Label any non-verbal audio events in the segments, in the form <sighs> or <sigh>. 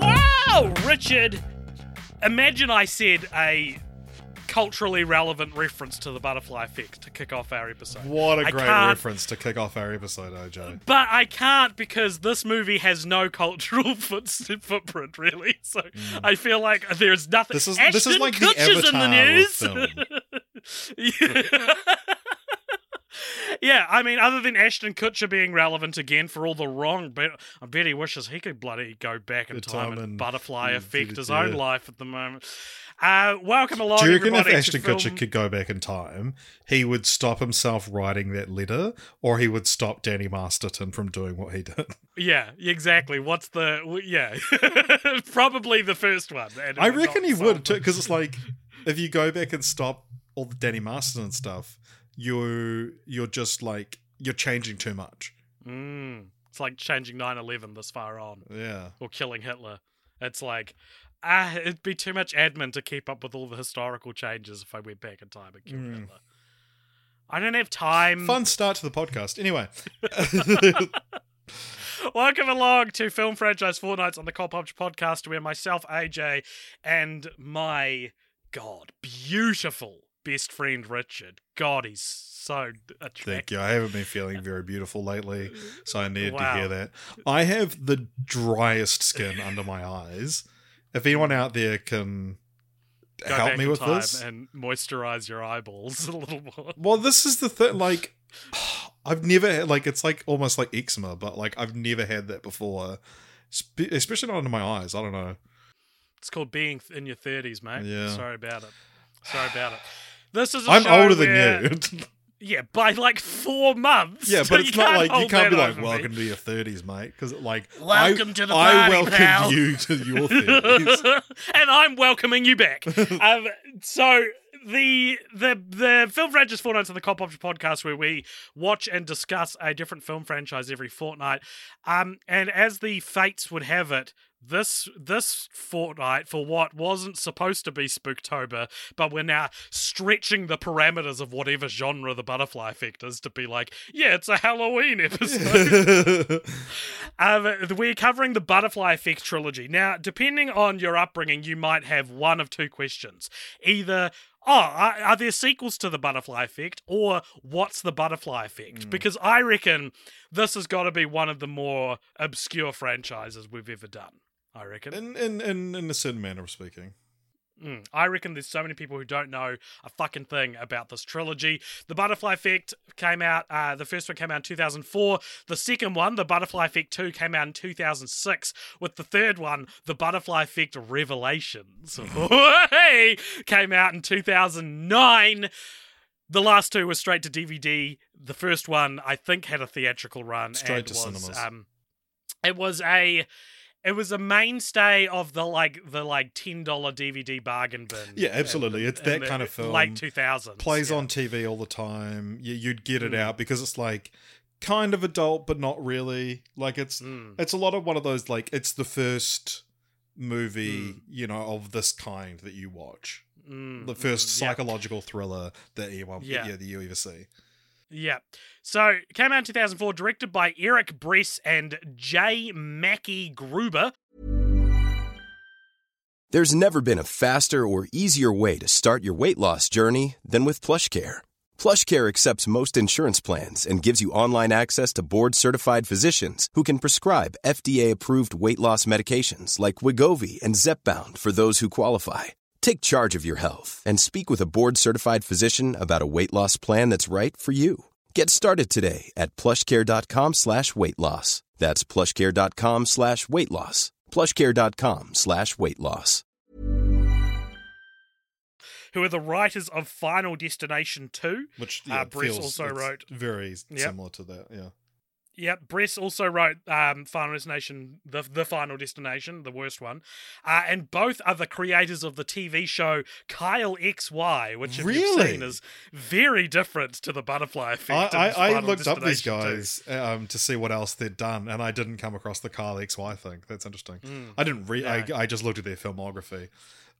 Wow, Richard! Imagine I said a culturally relevant reference to the butterfly effect to kick off our episode. What a I great reference to kick off our episode, OJ. But I can't because this movie has no cultural <laughs> foot- footprint, really. So I feel like there's nothing. Mm. This is- this is like the Kutcher's in the Avatar of news. <laughs> yeah. I mean, other than Ashton Kutcher being relevant again for all the wrong, but I bet he wishes he could bloody go back in time, time and and- butterfly yeah, affect his own life at the moment. Uh, welcome along, Do you reckon if Ashton film- Kutcher could go back in time, he would stop himself writing that letter, or he would stop Danny Masterson from doing what he did? <laughs> Yeah, exactly. What's the yeah? <laughs> Probably the first one. I reckon he would too, because it's like <laughs> if you go back and stop all the Danny Masterson stuff, you you're just like you're changing too much. Mm. It's like changing 9/11 this far on, Yeah. or killing Hitler. It's like ah, it'd be too much admin to keep up with all the historical changes if I went back in time and killed Mm. Hitler. I don't have time. Fun start to the podcast. Anyway, <laughs> <laughs> Welcome along to Film Franchise Fortnights on the Cult Popture podcast, where myself, AJ, and my God, beautiful best friend Richard. God, he's so attractive. Thank you. I haven't been feeling very beautiful lately, so I needed Wow. to hear that. I have the driest skin under my eyes. If anyone out there can Go help me with this, and moisturize your eyeballs <laughs> a little more. well, this is the thing. Like, <sighs> I've never had like it's like almost like eczema, but like I've never had that before, Spe- especially not under my eyes. I don't know. It's called being in your thirties, mate. Yeah. Sorry about it. Sorry about it. This is. a I'm older than you. <laughs> Yeah, by like four months. yeah, So but <laughs> it's not like you can't be like over me. welcome to your thirties, mate. Because like Welcome I, to the I party, welcome pal. you to your thirties. <laughs> and I'm welcoming you back. um, so the the the film franchise fortnights of the Cult Popture podcast, where we watch and discuss a different film franchise every fortnight. Um, and as the fates would have it. This this fortnight for what wasn't supposed to be Spooktober, but we're now stretching the parameters of whatever genre the butterfly effect is to be like, yeah, it's a Halloween episode. <laughs> <laughs> Um, we're covering the Butterfly Effect trilogy. Now, depending on your upbringing, you might have one of two questions. Either, oh, are, are there sequels to the Butterfly Effect? Or what's the Butterfly Effect? Hmm. Because I reckon this has got to be one of the more obscure franchises we've ever done. I reckon. in, in in in a certain manner of speaking. Mm. I reckon there's so many people who don't know a fucking thing about this trilogy. The Butterfly Effect came out, uh, the first one came out in 2004. The second one, The Butterfly Effect 2, came out in 2006. With the third one, The Butterfly Effect Revelations, <laughs> came out in 2009. The last two were straight to DVD. The first one, I think, had a theatrical run. Straight and to was, cinemas. Um, it was a it was a mainstay of the like the like ten dollar DVD bargain bin. Yeah, absolutely. It's that kind of film. Late two thousands Plays on TV all the time. You, you'd get it Mm. out because it's like kind of adult, but not really. Like it's Mm. it's a lot of one of those like it's the first movie Mm. you know of this kind that you watch. Mm, The first mm, yeah. psychological thriller that you Yeah. yeah. that you ever see. Yeah. So came out in 2004, directed by Eric Bress and J. Mackye Gruber. There's never been a faster or easier way to start your weight loss journey than with PlushCare. PlushCare accepts most insurance plans and gives you online access to board-certified physicians who can prescribe FDA-approved weight loss medications like Wegovy and Zepbound for those who qualify. Take charge of your health and speak with a board-certified physician about a weight loss plan that's right for you. Get started today at plushcare.com slash weight loss. That's plushcare.com slash weight loss. plushcare.com slash weight loss. who are the writers of Final Destination 2. Which Uh, yeah, Bress feels also wrote- very Yep. similar to that. Yeah. Yep, Bress also wrote um, Final Destination, the the Final Destination, the worst one, uh, and both are the creators of the TV show Kyle X Y, which if you've seen is very different to the Butterfly I, Effect. in I, I looked up these guys um, to see what else they'd done, and I didn't come across the Kyle XY thing. That's interesting. Mm. I didn't read. I, I just looked at their filmography,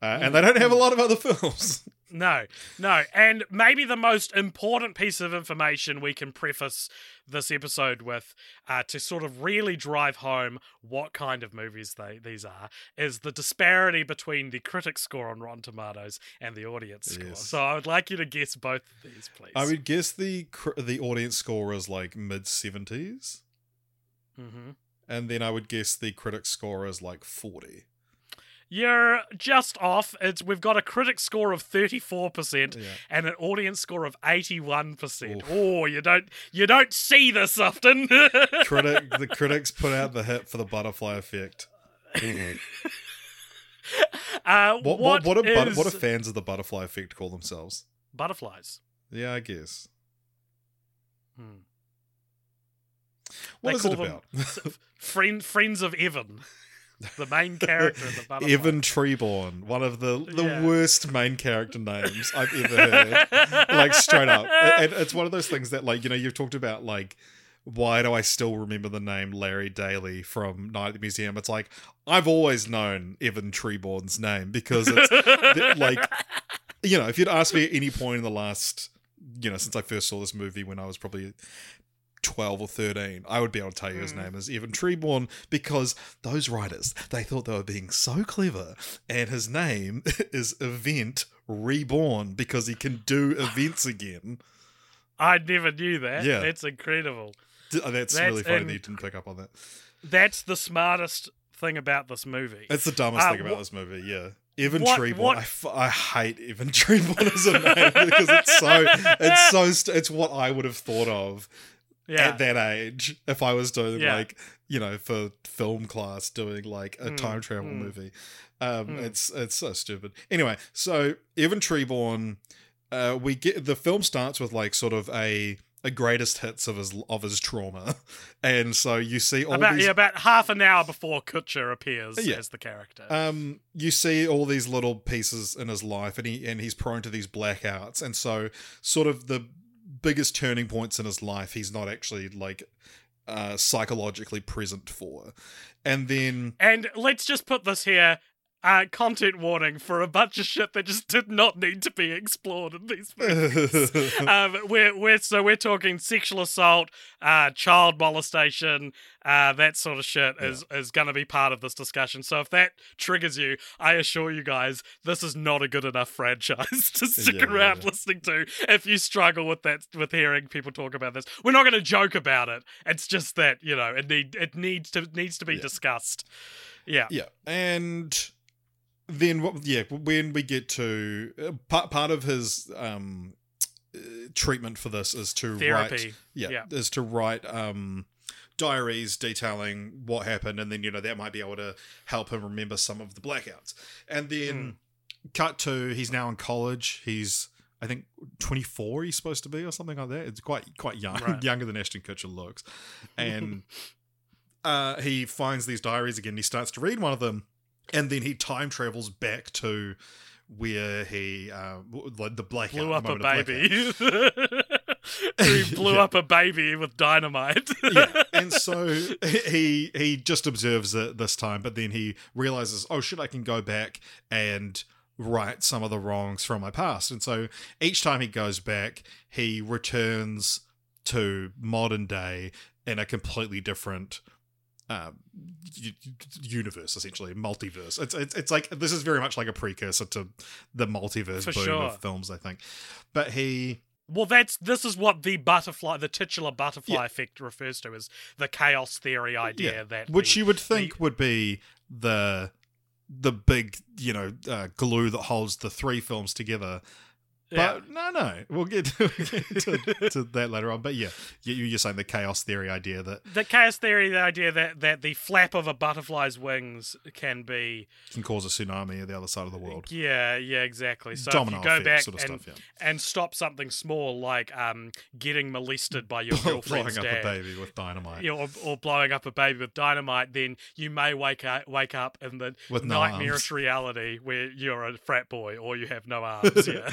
uh, and they don't have a lot of other films. <laughs> No, no. And maybe the most important piece of information we can preface this episode with uh, to sort of really drive home what kind of movies they these are is the disparity between the critic score on Rotten Tomatoes and the audience score. Yes. So I would like you to guess both of these, please. I would guess the cr- the audience score is like mid seventies, hmm and then I would guess the critic score is like forty. You're just off. It's we've got a critic score of thirty four percent Yeah. and an audience score of eighty one percent. Oof. Oh, you don't you don't see this often. <laughs> Critic, the critics put out the hit for the butterfly effect. uh, What what what, do, but- is- what do fans of the butterfly effect call themselves? butterflies? Yeah, I guess. Hmm. What They is it call them about? Friend, friends of Evan, <laughs> the main character in the butterfly. Evan Treborn, one of the the Yeah. worst main character names I've ever heard. like straight up, and it's one of those things that like you know you've talked about like why do I still remember the name Larry Daley from Night at the Museum? It's like I've always known Evan Treborn's name because it's th- like you know if you'd asked me at any point in the last you know since I first saw this movie when I was probably 12 or 13, I would be able to tell you his Mm. name is Evan Treborn because those writers, they thought they were being so clever. And his name <laughs> is Event Reborn because he can do <sighs> events again. I never knew that. Yeah. That's incredible. D- oh, That's, That's really funny in- that you didn't pick up on that. That's the smartest thing about this movie. It's the dumbest Uh, thing about wh- this movie, yeah. Evan What- Treborn, what- I, f- I hate Evan <laughs> Treborn as a name because it's so, it's <laughs> so, st- it's what I would have thought of yeah. at that age if I was doing Yeah. like you know for film class doing like a Mm, time travel mm. movie. Um, Mm. It's it's so stupid. Anyway, so Evan Treborn, uh, we get the film starts with like sort of a a greatest hits of his of his trauma, <laughs> and so you see all about these. yeah, about half an hour before Kutcher appears Yeah. as the character. um, you see all these little pieces in his life, and he and he's prone to these blackouts, and so sort of the biggest turning points in his life, he's not actually like uh, psychologically present for, and then And let's just put this here. Uh, content warning for a bunch of shit that just did not need to be explored in these movies. <laughs> um, we're, we're so we're talking sexual assault, uh, child molestation, uh, that sort of shit is is going to be part of this discussion. So if that triggers you, I assure you guys, this is not a good enough franchise <laughs> to stick Yeah, yeah, around yeah. listening to. If you struggle with that, with hearing people talk about this, we're not going to joke about it. It's just that you know it need it needs to needs to be Yeah. discussed. Yeah. Yeah, and then what? Yeah, when we get to uh, part part of his um uh, treatment for this is to write. Yeah, Yeah. is to write um diaries detailing what happened, and then you know that might be able to help him remember some of the blackouts. And then cut to he's now in college. He's I think 24 he's supposed to be or something like that. It's quite quite young, <laughs> Right. younger than Ashton Kutcher looks. <laughs> And uh, he finds these diaries again. He starts to read one of them, and then he time travels back to where he uh, like the blackout blew up a moment of blackout. baby. <laughs> he blew Yeah. up a baby with dynamite. yeah, <laughs> and so he he just observes it this time, but then he realizes, oh shit, I can go back and right some of the wrongs from my past. And so each time he goes back, he returns to modern day in a completely different uh, universe, essentially multiverse. It's, it's it's like this is very much like a precursor to the multiverse For boom sure. of films, I think. But he Well, that's this is what the butterfly, the titular butterfly Yeah. effect refers to as the chaos theory idea. yeah, that which the- you would think would be the the big you know uh, glue that holds the three films together Yeah. But no, no, we'll get to, <laughs> we'll get <laughs> to, to that later on. But yeah, you, you're saying the chaos theory idea that the chaos theory, the idea that, that the flap of a butterfly's wings can be can cause a tsunami at the other side of the world. Yeah, yeah, exactly. So Domino if you go back sort of and, stuff, and stop something small like um, getting molested by your girlfriend. <laughs> Blowing girlfriend's up dad, a baby with dynamite. you know, or, or blowing up a baby with dynamite, then you may wake up wake up in the With no nightmarish reality where you're a frat boy or you have no arms. Yeah,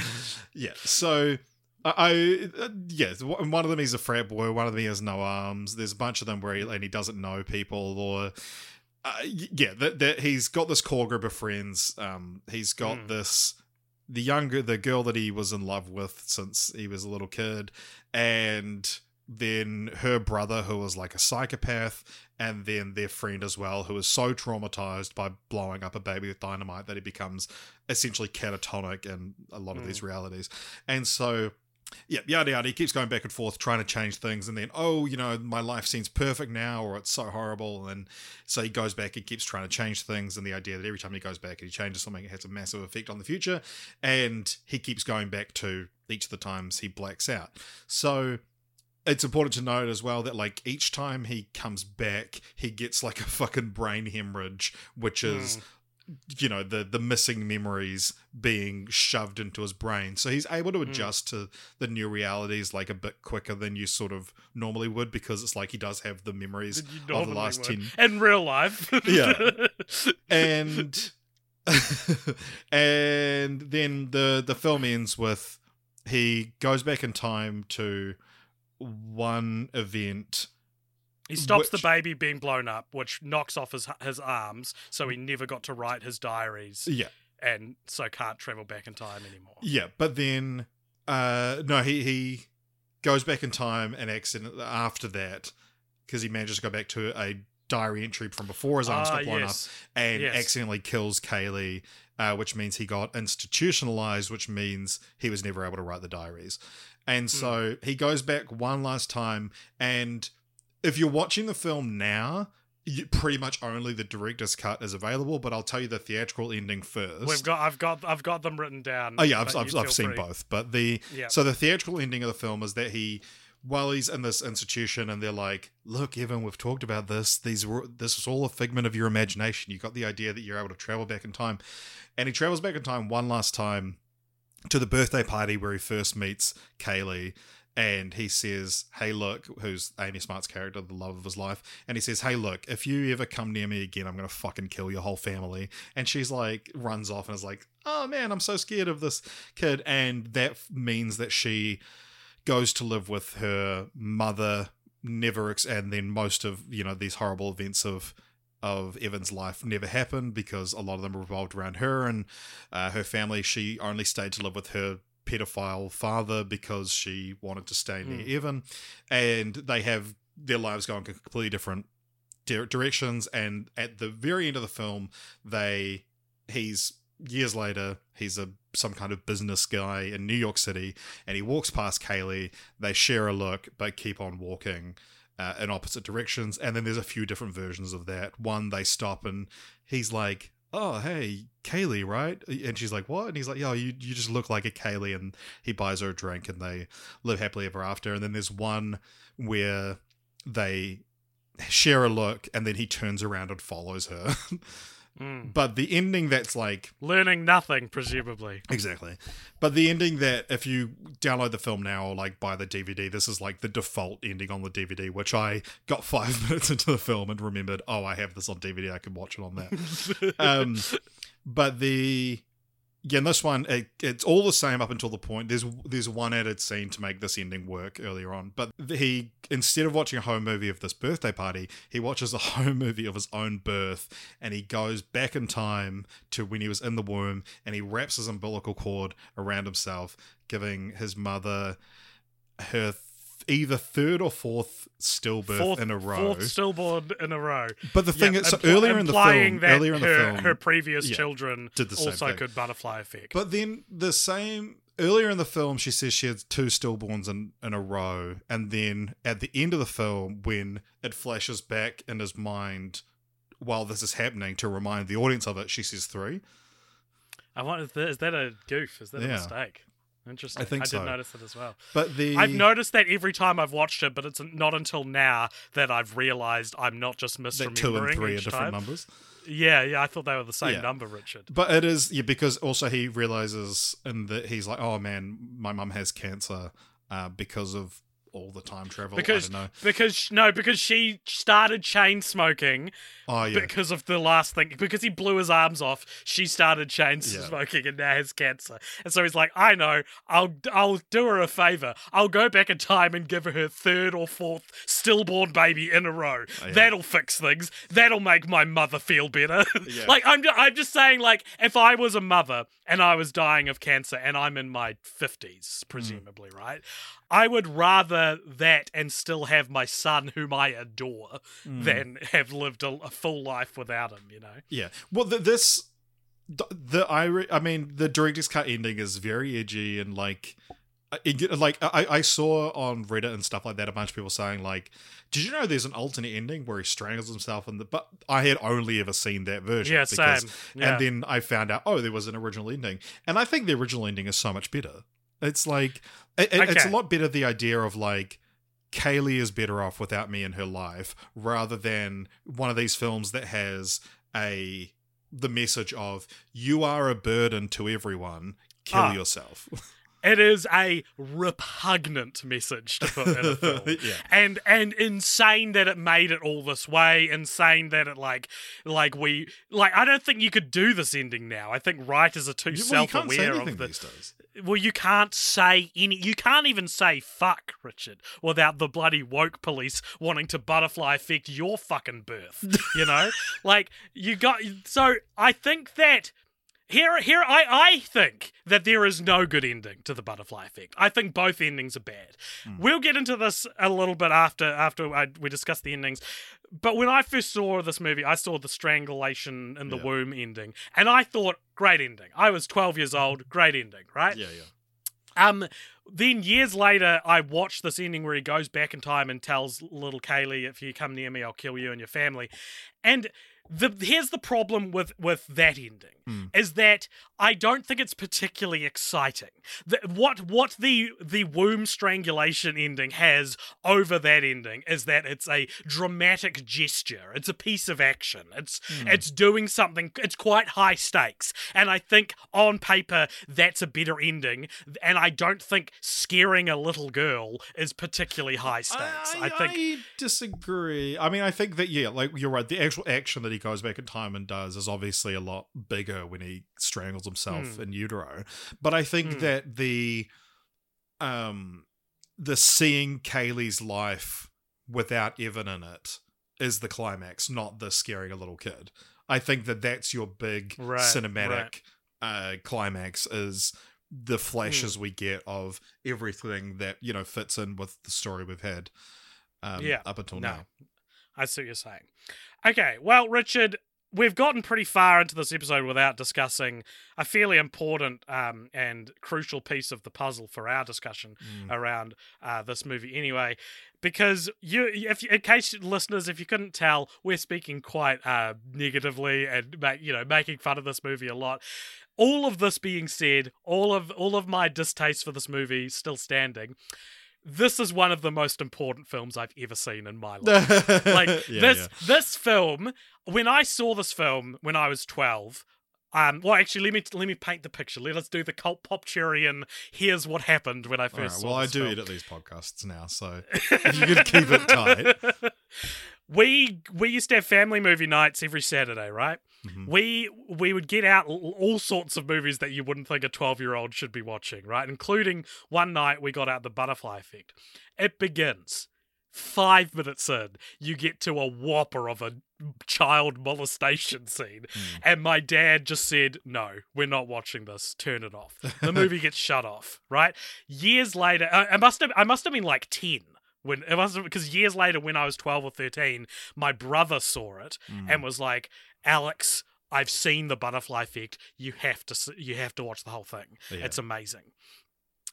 Yeah. So I, I uh, yeah, one of them is a frat boy. One of them has no arms. There's a bunch of them where he, and he doesn't know people or. Uh, yeah, that that he's got this core group of friends. Um, he's got Mm. this the younger the girl that he was in love with since he was a little kid, and then her brother who was like a psychopath, and then their friend as well who is so traumatized by blowing up a baby with dynamite that he becomes essentially catatonic in a lot of these hmm. realities, and so yeah, yada yada. He keeps going back and forth trying to change things, and then oh, you know, my life seems perfect now, or it's so horrible, and so he goes back and keeps trying to change things, and the idea that every time he goes back and he changes something, it has a massive effect on the future, and he keeps going back to each of the times he blacks out. So it's important to note as well that like each time he comes back, he gets like a fucking brain hemorrhage, which hmm. is you know the the missing memories being shoved into his brain so he's able to hmm. adjust to the new realities like a bit quicker than you sort of normally would because it's like he does have the memories of the last would. 10 in real life. Yeah. <laughs> and <laughs> and then the the film ends with he goes back in time to one event He stops Which- the baby being blown up, which knocks off his his arms, so he never got to write his diaries, yeah and so can't travel back in time anymore. Yeah, but then uh no, he he goes back in time and accident after that because he manages to go back to a diary entry from before his arms Ah, got blown yes. up and Yes. accidentally kills Kaylee, uh, which means he got institutionalized, which means he was never able to write the diaries. And Hmm. so he goes back one last time and if you're watching the film now, you, pretty much only the director's cut is available, but I'll tell you the theatrical ending first. We've got, I've got, I've got them written down. Oh yeah, I've, I've, I've seen free. both. But the Yeah. so the theatrical ending of the film is that he, while he's in this institution, and they're like, "Look, Evan, we've talked about this. These were this is all a figment of your imagination. You got the idea that you're able to travel back in time." And he travels back in time one last time to the birthday party where he first meets Kaylee. And he says, Hey, look, who's Amy Smart's character, the love of his life. And he says, Hey, look, if you ever come near me again, I'm going to fucking kill your whole family. And she's like, runs off and is like, Oh man, I'm so scared of this kid. And that means that she goes to live with her mother, never, ex- and then most of, you know, these horrible events of of Evan's life never happened because a lot of them revolved around her and uh, her family. She only stayed to live with her pedophile father because she wanted to stay near Evan, and they have their lives going in completely different di- directions. And at the very end of the film, they he's years later he's a some kind of business guy in New York City, and he walks past Kaylee. They share a look, but keep on walking. Uh, in opposite directions, and then there's a few different versions of that. One, they stop and he's like, "Oh, hey, Kaylee, right?" And she's like, "What?" And he's like, "Yo, you you just look like a Kaylee." And he buys her a drink, and they live happily ever after. And then there's one where they share a look, and then he turns around and follows her. <laughs> Mm. but the ending that's like Learning nothing, presumably. Exactly. But the ending that if you download the film now or like buy the DVD, this is like the default ending on the DVD, which I got <laughs> five minutes into the film and remembered, oh, I have this on DVD, I can watch it on that. <laughs> um, but the yeah, this one, it, it's all the same up until the point. There's there's one added scene to make this ending work earlier on, but he instead of watching a home movie of this birthday party, he watches a <laughs> home movie of his own birth, and he goes back in time to when he was in the womb, and he wraps his umbilical cord around himself, giving his mother her either third or fourth stillbirth Fourth, in a row. fourth stillborn in a row. But the thing Yeah, is, so impl- earlier in the film, that earlier in the her, film, her previous yeah, children did the same also thing. could butterfly effect. But then the same earlier in the film, she says she had two stillborns in, in a row, and then at the end of the film, when it flashes back in his mind while this is happening to remind the audience of it, she says three. I wonder, is that a goof? Is that a mistake? Interesting. I think I did so. notice it as well. But the I've noticed that every time I've watched it, but it's not until now that I've realised I'm not just misremembering that two and three are different time. numbers. Yeah, yeah, I thought they were the same Yeah. number, Richard. But it is yeah, because also he realizes and that he's like, oh man, my mum has cancer uh, because of all the time travel. Because I don't know. because no, because she started chain smoking Oh yeah, because of the last thing because he blew his arms off. She started chain Yeah. smoking and now has cancer. And so he's like, I know, I'll I'll do her a favor. I'll go back in time and give her her third or fourth stillborn baby in a row. Oh, yeah. That'll fix things. That'll make my mother feel better. <laughs> Yeah. like I'm I'm just saying like if I was a mother and I was dying of cancer and I'm in my 50s Hmm. presumably, right? I would rather that and still have my son whom I adore Hmm. than have lived a, a full life without him, you know. yeah. Well, the, this the, the I re- I mean the director's cut ending is very edgy and like. uh, It, like I, I saw on Reddit and stuff like that, a bunch of people saying like, "Did you know there's an alternate ending where he strangles himself?" And the but I had only ever seen that version. Yeah, because, same. Yeah. And then I found out, oh, there was an original ending, and I think the original ending is so much better. It's like it, it- it's a lot better. The idea of like Kaylee is better off without me in her life, rather than one of these films that has a the message of you are a burden to everyone. Kill Ah. yourself. <laughs> It is a repugnant message to put in a <laughs> film. Yeah. And and insane that it made it all this way, insane that it like like we like I don't think you could do this ending now. I think writers are too well, self can't say aware of the these days. Well, you can't say any. You can't even say fuck, Richard, without the bloody woke police wanting to butterfly effect your fucking birth. You know, <laughs> like you got. So I think that here, here, I, I think that there is no good ending to the butterfly effect. I think both endings are bad. We'll get into this a little bit after after I, we discuss the endings. But when I first saw this movie, I saw the strangulation in the Yeah. womb ending, and I thought, great ending. I was 12 years old, great ending, right? Yeah, yeah. Um, then years later, I watched this ending where he goes back in time and tells little Kaylee, "If you come near me, I'll kill you and your family." And the here's the problem with with that ending hmm. is that I don't think it's particularly exciting. The, what what the the womb strangulation ending has over that ending is that it's a dramatic gesture. It's a piece of action. It's hmm. it's doing something. It's quite high stakes, and I think on paper that's a better ending. And I don't think scaring a little girl is particularly high stakes. I, think. I disagree. I mean, I think that yeah, like you're right. The actual action that he goes back in time and does is obviously a lot bigger when he strangles himself Hmm. in utero. But I think that the um the seeing Kaylee's life without Evan in it is the climax, not the scaring a little kid. I think that that's your big Right, cinematic right. uh climax is the flashes we get of everything that you know fits in with the story we've had um, Yeah, up until no. now. I see what you're saying. Okay, well, Richard, we've gotten pretty far into this episode without discussing a fairly important um, and crucial piece of the puzzle for our discussion around uh, this movie, anyway. Because you, if in case listeners, if you couldn't tell, we're speaking quite uh, negatively and you know making fun of this movie a lot. All of this being said, all of all of my distaste for this movie still standing. This is one of the most important films I've ever seen in my <laughs> life like Yeah, this yeah. this film when i saw this film when i was 12 um well actually let me let me paint the picture let us do the cult pop cherry and here's what happened when i first right, saw well, I do film. edit these podcasts now, so <laughs> if you could keep it tight. we we used to have family movie nights every Saturday, right? Mhm. We we would get out all sorts of movies that you wouldn't think a twelve year old should be watching, right? Including one night we got out the Butterfly Effect. It begins. Five minutes in, you get to a whopper of a child molestation scene, and my dad just said, "No, we're not watching this. Turn it off." The movie <laughs> gets shut off. Right? Years later, I, I must have I must have been like ten when it have because years later, when I was twelve or thirteen, my brother saw it hmm. and was like, "Alex." I've seen the butterfly effect. You have to you have to watch the whole thing. Yeah. It's amazing.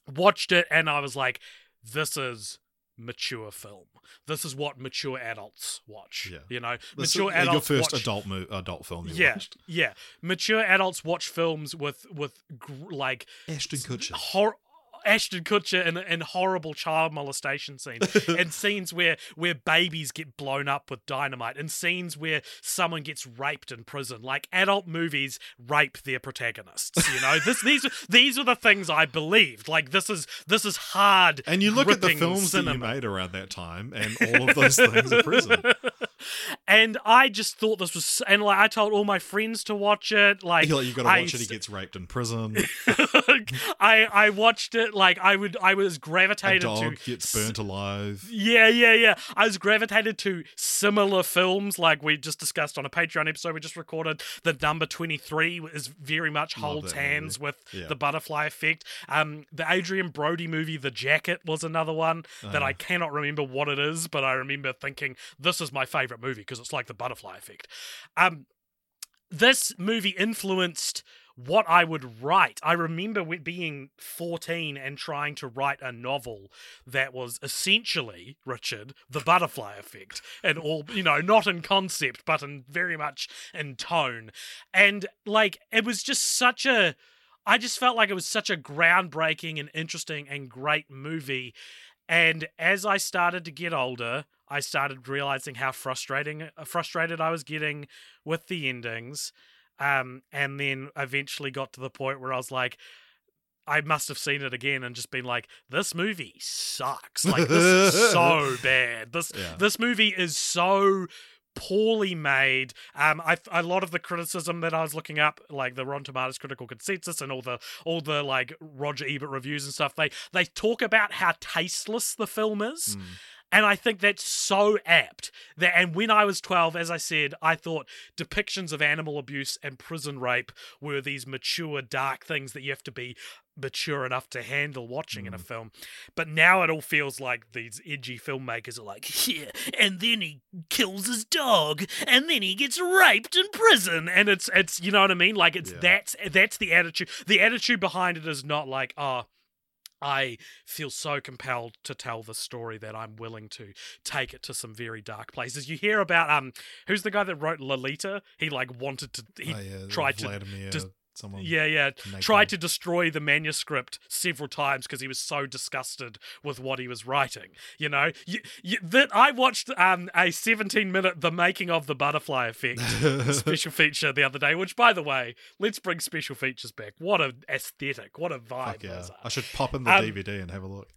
Watched it and I was like, this is mature film. This is what mature adults watch. Yeah. You know, This is mature your first watch, adult mo- adult film you Yeah, watched. yeah. Mature adults watch films with with gr- like Ashton Kutcher. hor- Ashton Kutcher in, in horrible child molestation scenes, <laughs> and scenes where where babies get blown up with dynamite, and scenes where someone gets raped in prison. Like adult movies rape their protagonists. You know, this these these are the things I believed. Like this is this is hard. And you look at the films that you made around that time, and all of those things are prison. <laughs> and I just thought this was, and like I told all my friends to watch it. Like You're like, you got to I watch it. He gets raped in prison. <laughs> I I watched it. Like I would, I was A gravitated dog to gets burnt alive. Yeah, yeah, yeah. I was gravitated to similar films like we just discussed on a Patreon episode we just recorded. The number 23 is very much holds hands movie. with Yeah. the butterfly effect. Um, the Adrien Brody movie, The Jacket, was another one that I Uh. cannot remember what it is, but I remember thinking this is my favorite movie because it's like the butterfly effect. Um, this movie influenced what I would write. I remember being 14 and trying to write a novel that was essentially, Richard, the butterfly effect. And all, you know, not in concept, but in very much in tone. And like, it was just such a. I just felt like it was such a groundbreaking and interesting and great movie. And as I started to get older, I started realizing how frustrating frustrated I was getting with the endings. Um, and then eventually got to the point where I was like, I must have seen it again and just been like, this movie sucks. Like this is <laughs> so bad. This Yeah. this movie is so poorly made. Um, I a lot of the criticism that I was looking up, like the Rotten Tomatoes critical consensus and all the all the like Roger Ebert reviews and stuff, they they talk about how tasteless the film is. Mm. And I think that's so apt. That and when I was 12, as I said, I thought depictions of animal abuse and prison rape were these mature, dark things that you have to be mature enough to handle watching in a mm. film. But now it all feels like these edgy filmmakers are like, yeah, and then he kills his dog, and then he gets raped in prison. And it's it's you know what I mean? Like it's Yeah. that's that's the attitude. The attitude behind it is not like, oh, I feel so compelled to tell the story that I'm willing to take it to some very dark places. You hear about um who's the guy that wrote Lolita? He like wanted to he Oh, yeah, tried to Vladimir, just- someone. yeah, yeah. Tried one. to destroy the manuscript several times because he was so disgusted with what he was writing. You know, you, you, that I watched um, a 17 minute The Making of the Butterfly Effect <laughs> special feature the other day. Which, by the way, let's bring special features back. What a aesthetic! What a vibe! Yeah. I should pop in the Um, DVD and have a look.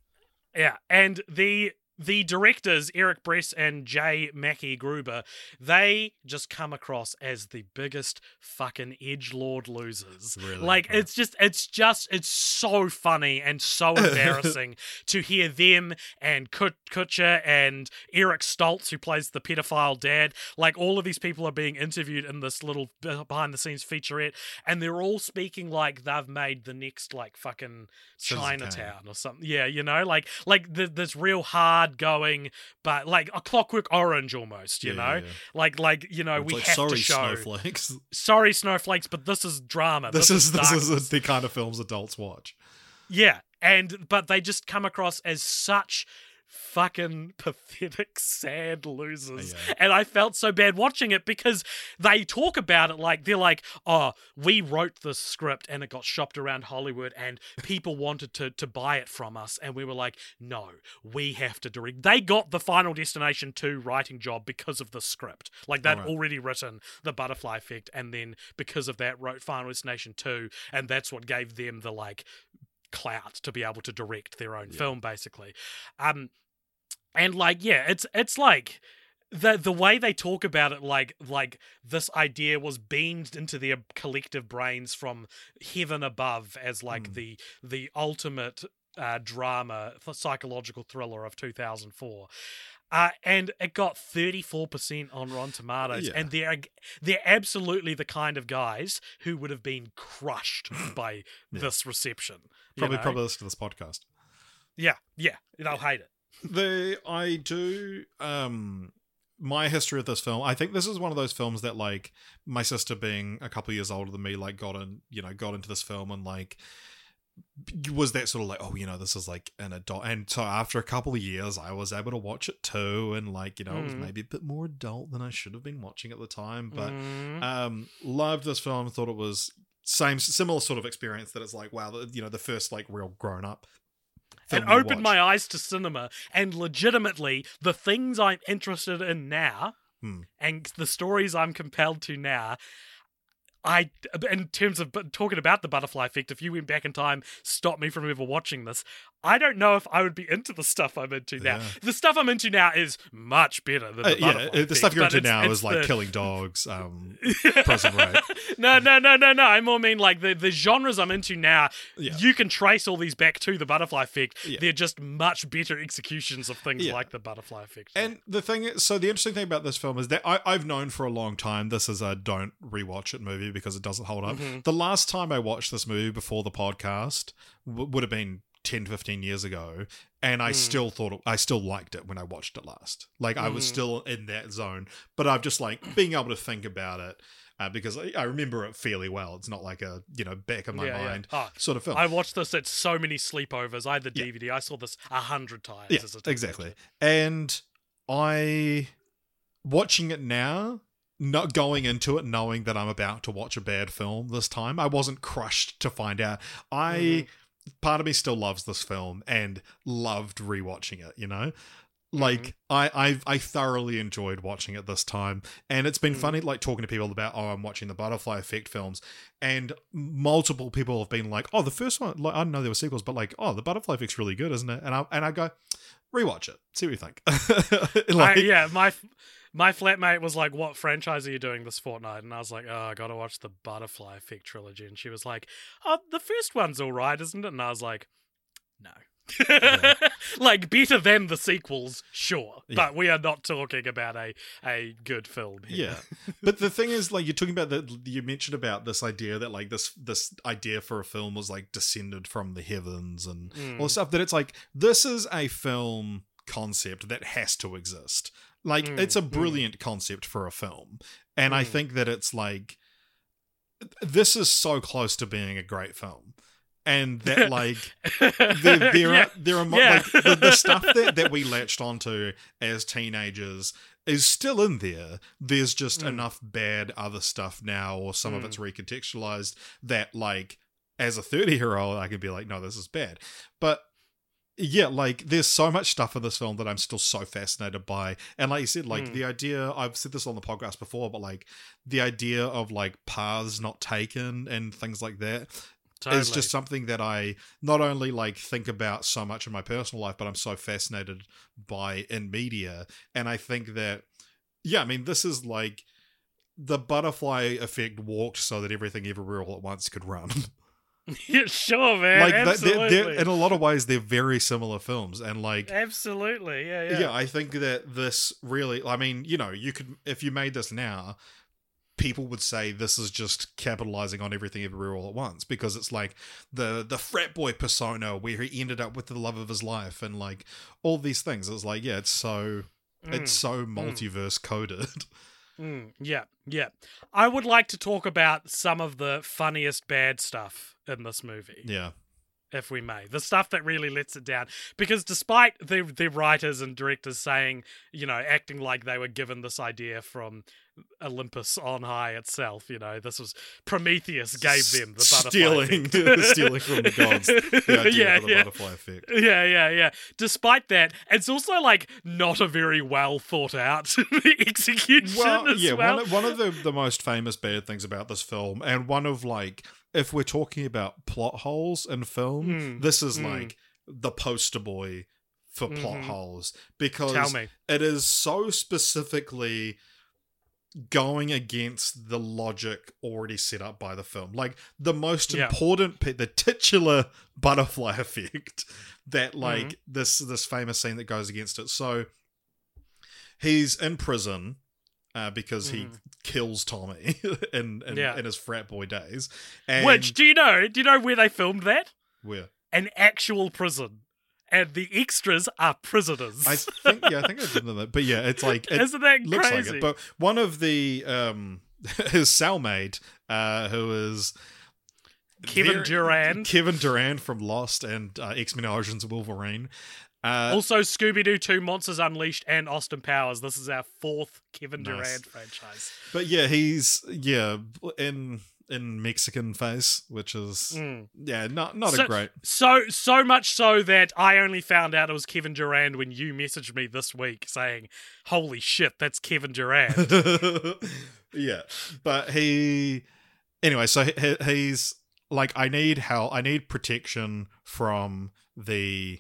Yeah, and the the directors Eric Bress and Jay Mackye Gruber, they just come across as the biggest fucking edge lord losers. Really? Like Yeah. it's just it's just it's so funny and so <laughs> embarrassing to hear them and Kut- Kutcher and Eric Stoltz who plays the pedophile dad. Like all of these people are being interviewed in this little behind the scenes featurette, and they're all speaking like they've made the next like fucking Chinatown or something. Yeah, you know, like like the, this real hard going, but like a Clockwork Orange almost. You Yeah, know, yeah, like like you know It's we like, have sorry, to show. snowflakes. <laughs> Sorry, snowflakes, but this is drama. This, is this darkness. is the kind of films adults watch. Yeah, and but they just come across as such fucking pathetic, sad losers. Yeah. And I felt so bad watching it because they talk about it like they're like, oh, we wrote this script and it got shopped around Hollywood and people wanted to to buy it from us. And we were like, no, we have to direct. They got the Final Destination 2 writing job because of the script. Like they'd Alright. already written the butterfly effect and then because of that wrote Final Destination 2 and that's what gave them the like clout to be able to direct their own Yeah. film basically um and like yeah it's it's like the the way they talk about it like like this idea was beamed into their collective brains from heaven above as like Mm. the the ultimate uh, drama psychological thriller of 2004 uh, and it got 34% on Rotten Tomatoes, Yeah. and they're they're absolutely the kind of guys who would have been crushed <laughs> by Yeah. this reception. Probably know? probably listen to this podcast. Yeah, yeah, they'll hate it. the I do um my history of this film, I think this is one of those films that like my sister being a couple years older than me, like got in, you know, got into this film and like was that sort of like, oh, you know, this is like an adult. And so after a couple of years, I was able to watch it too, and like, you know, it was Mm. maybe a bit more adult than I should have been watching at the time, but Mm. um loved this film thought it was same similar sort of experience that it's like wow you know the first like real grown up film and opened my eyes to cinema and legitimately the things I'm interested in now Hmm. and the stories I'm compelled to now. I, in terms of talking about the butterfly effect, if you went back in time, stop me from ever watching this. I don't know if I would be into the stuff I'm into now. Yeah. The stuff I'm into now is much better than the Uh, the yeah, butterfly uh, the effect, stuff you're into it's- now it's is like killing dogs, <laughs> um, prison rape. <laughs> no, no, no, no, no. I more mean like the, the genres I'm into now. Yeah. You can trace all these back to the butterfly effect. Yeah. They're just much better executions of things like the butterfly effect. And the thing is, so the interesting thing about this film is that I, I've known for a long time this is a don't rewatch it movie because it doesn't hold up. Mm-hmm. The last time I watched this movie before the podcast w- would have been 10, 15 years ago, and. I still thought it, I still liked it when I watched it last. Like I was Mhm. still in that zone, but I've just like being able to think about it. Uh, because I, I remember it fairly well. It's not like a you know back of my Yeah, yeah. mind Oh, sort of film. I watched this at so many sleepovers. I had the Yeah. DVD. I saw this a hundred times. Yeah, as a exactly. And I watching it now, not going into it knowing that I'm about to watch a bad film this time. I wasn't crushed to find out. I Mm-hmm. part of me still loves this film and loved rewatching it, you know? Like Mm-hmm. I I've, I thoroughly enjoyed watching it this time, and it's been Mm. funny like talking to people about oh I'm watching the Butterfly Effect films, and multiple people have been like oh the first one like I didn't know there were sequels, but like oh the Butterfly Effect's really good, isn't it? And I and I go rewatch it, see what you think. <laughs> like, I, yeah, my my flatmate was like, "What franchise are you doing this fortnight?" And I was like, "Oh, I got to watch the Butterfly Effect trilogy." And she was like, "Oh, the first one's all right, isn't it?" And I was like, "No." <laughs> like better than the sequels, sure, Yeah. but we are not talking about a a good film. Here. Yeah, but the thing is, like, you're talking about that. You mentioned about this idea that, like, this this idea for a film was like descended from the heavens and Mm. all stuff. That it's like this is a film concept that has to exist. Like, Mm, it's a mm. brilliant concept for a film, and I Mm. think that it's like this is so close to being a great film. And that <laughs> like there, <laughs> there yeah. are there are Yeah. like the, the stuff <laughs> that, that we latched onto as teenagers is still in there. There's just Mm. enough bad other stuff now, or some of Mm. it's recontextualized that like as a 30 year old I could be like, no, this is bad. But yeah, like there's so much stuff in this film that I'm still so fascinated by. And like you said, like Mm. the idea I've said this on the podcast before, but like the idea of like paths not taken and things like that Totally. is just something that I not only like think about so much in my personal life, but I'm so fascinated by in media. And I think that, yeah, I mean, this is like the butterfly effect walked so that everything everywhere all at once could run. <laughs> <laughs> yeah, sure, man. like absolutely. they're, they're, in a lot of ways, they're very similar films, and like. absolutely. Yeah, Yeah. yeah. I think that this really, I mean, you know, you could, if you made this now, people would say this is just capitalizing on everything everywhere all at once because it's like the the frat boy persona where he ended up with the love of his life and like all these things. It's like, yeah, it's so it's so multiverse coded. <laughs> Mm, yeah, yeah. I would like to talk about some of the funniest bad stuff in this movie, yeah. if we may. The stuff that really lets it down. Because despite the the writers and directors saying, you know, acting like they were given this idea from Olympus on high itself, you know, this was Prometheus gave them the butterfly stealing effect. <laughs> stealing from the gods the <laughs> idea yeah, of the yeah. butterfly effect. Yeah, yeah, yeah. Despite that, it's also like not a very well thought out <laughs> execution well, as yeah, well. one of, one of the, the most famous bad things about this film, and one of like, if we're talking about plot holes in film, Mm, this is mm. like the poster boy for plot Mhm. holes because it is so specifically going against the logic already set up by the film. Like the most Yeah. important, pe- the titular butterfly <laughs> effect that like Mm-hmm. this this famous scene that goes against it. So he's in prison uh, because he Mhm. kills Tommy <laughs> in in, Yeah. in his frat boy days. And Which do you know? Do you know where they filmed that? where An actual prison, and the extras are prisoners. I think yeah, I think I <laughs> did know that. But yeah, it's like it Isn't that looks crazy? like it. But one of the um <laughs> his cellmate, uh, who is Kevin Durand. Kevin Durand from Lost and uh, X Men Origins Wolverine. Uh, also, Scooby Doo 2 Monsters Unleashed and Austin Powers. This is our fourth Kevin Nice. Durand franchise. But yeah, he's yeah in in Mexican face, which is Mm. yeah, not not So- a great. So so much so that I only found out it was Kevin Durand when you messaged me this week saying, "Holy shit, that's Kevin Durand." <laughs> yeah, but he anyway. So he, he's like, I need help. I need protection from the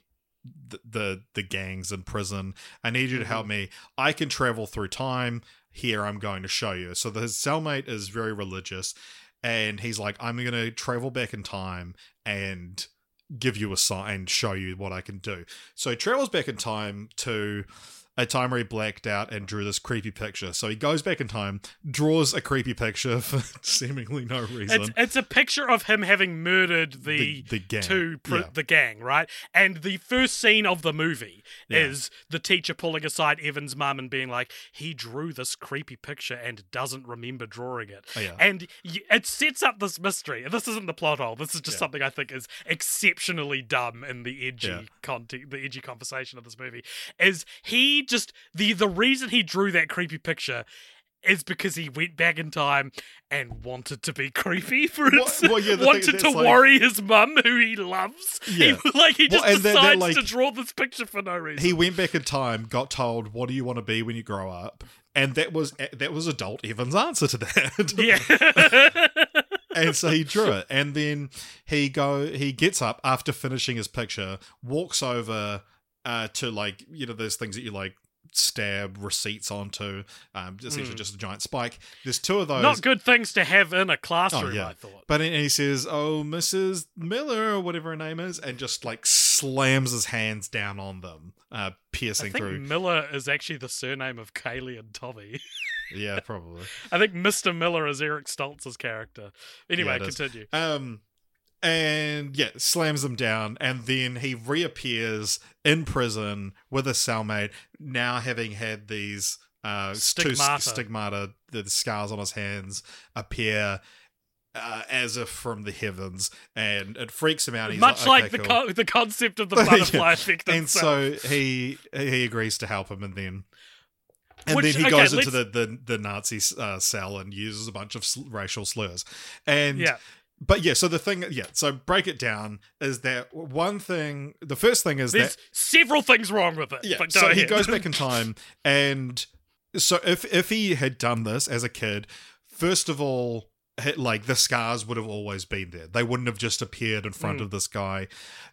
the the, the gangs in prison. I need you to help mm-hmm. me. I can travel through time. Here, I'm going to show you. So his cellmate is very religious, and he's like, I'm going to travel back in time and give you a sign and show you what I can do. So he travels back in time to a time where he blacked out and drew this creepy picture. So he goes back in time, draws a creepy picture for <laughs> seemingly no reason. It's it's a picture of him having murdered The- the the gang, two pr- yeah. the gang, right? And the first scene of the movie Yeah. is the teacher pulling aside Evan's mum and being like, "He drew this creepy picture and doesn't remember drawing it." Oh, yeah. And it sets up this mystery. This isn't the plot hole. This is just something I think is exceptionally dumb in the edgy content, the edgy conversation of this movie. Is he just the the reason he drew that creepy picture? Is because he went back in time and wanted to be <laughs> creepy for Well- instance. well, yeah, the thing- wanted to like- worry his mum, who he loves. Yeah. He, <laughs> like he Well, just that- that, decides like- to draw this picture for no reason. he went back in time, got told, "What do you want to be when you grow up?" And that was that was adult Evan's answer to that. yeah. <laughs> and so he drew it and then he go he gets up after finishing his picture walks over uh to like you know those things that you like stab receipts onto um essentially Mm. just a giant spike there's two of those Not good things to have in a classroom, Oh, yeah. I thought. but he says oh mrs miller or whatever her name is and just like slams his hands down on them uh I piercing think through Miller is actually the surname of Kaylee and Tommy. yeah probably <laughs> I think Mr. Miller is Eric Stoltz's character. Anyway, Yeah, it is. continue. Um, and yeah, slams them down, and then he reappears in prison with a cellmate. Now having had these uh, two Stigmata. st- stigmata, the scars on his hands appear. Uh, as if from the heavens, and it freaks him out. He's Much like, like okay, the cool. co- the concept of the <laughs> butterfly effect. and so he he agrees to help him, and then and Which- then he okay, goes into the the, the Nazi uh, cell and uses a bunch of racial slurs, and yeah, but yeah, so the thing, yeah, so break it down is that one thing. The first thing is there's that several things wrong with it. yeah, but go so he goes back in <laughs> time, and so if if he had done this as a kid, first of all, like the scars would have always been there. They wouldn't have just appeared in front Mm. of this guy.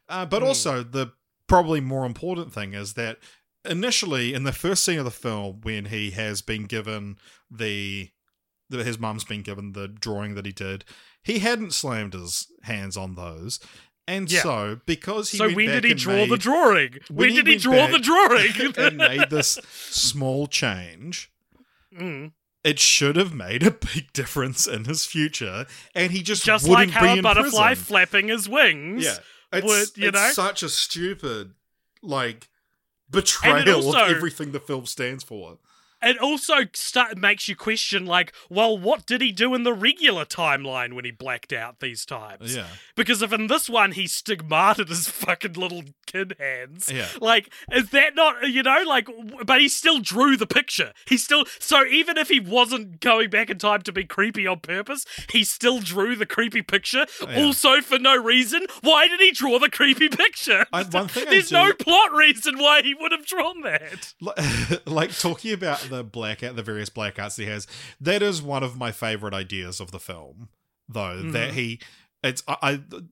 Uh, but Mm. also the probably more important thing is that initially in the first scene of the film when he has been given the, the his mum's been given the drawing that he did he hadn't slammed his hands on those and Yeah. so because he so when did he draw made, the drawing? when When he did he draw the drawing? <laughs> and made this <laughs> small change Mm. it should have made a big difference in his future and he just Just like how be a butterfly prison. flapping his wings. Yeah, it's, would, you it's know? such a stupid like betrayal also- of everything the film stands for. It also start, makes you question, like, well, what did he do in the regular timeline when he blacked out these times? Yeah, Because if in this one he stigmated his fucking little kid hands, Yeah. like, is that not, you know, like, but he still drew the picture. He still, so even if he wasn't going back in time to be creepy on purpose, he still drew the creepy picture. Yeah. Also, for no reason. Why did he draw the creepy picture? I- one thing There's do- no plot reason why he would have drawn that. Li- <laughs> like talking about the blackout, the various blackouts he has. That is one of my favorite ideas of the film, though. That Mhm. he, it's I,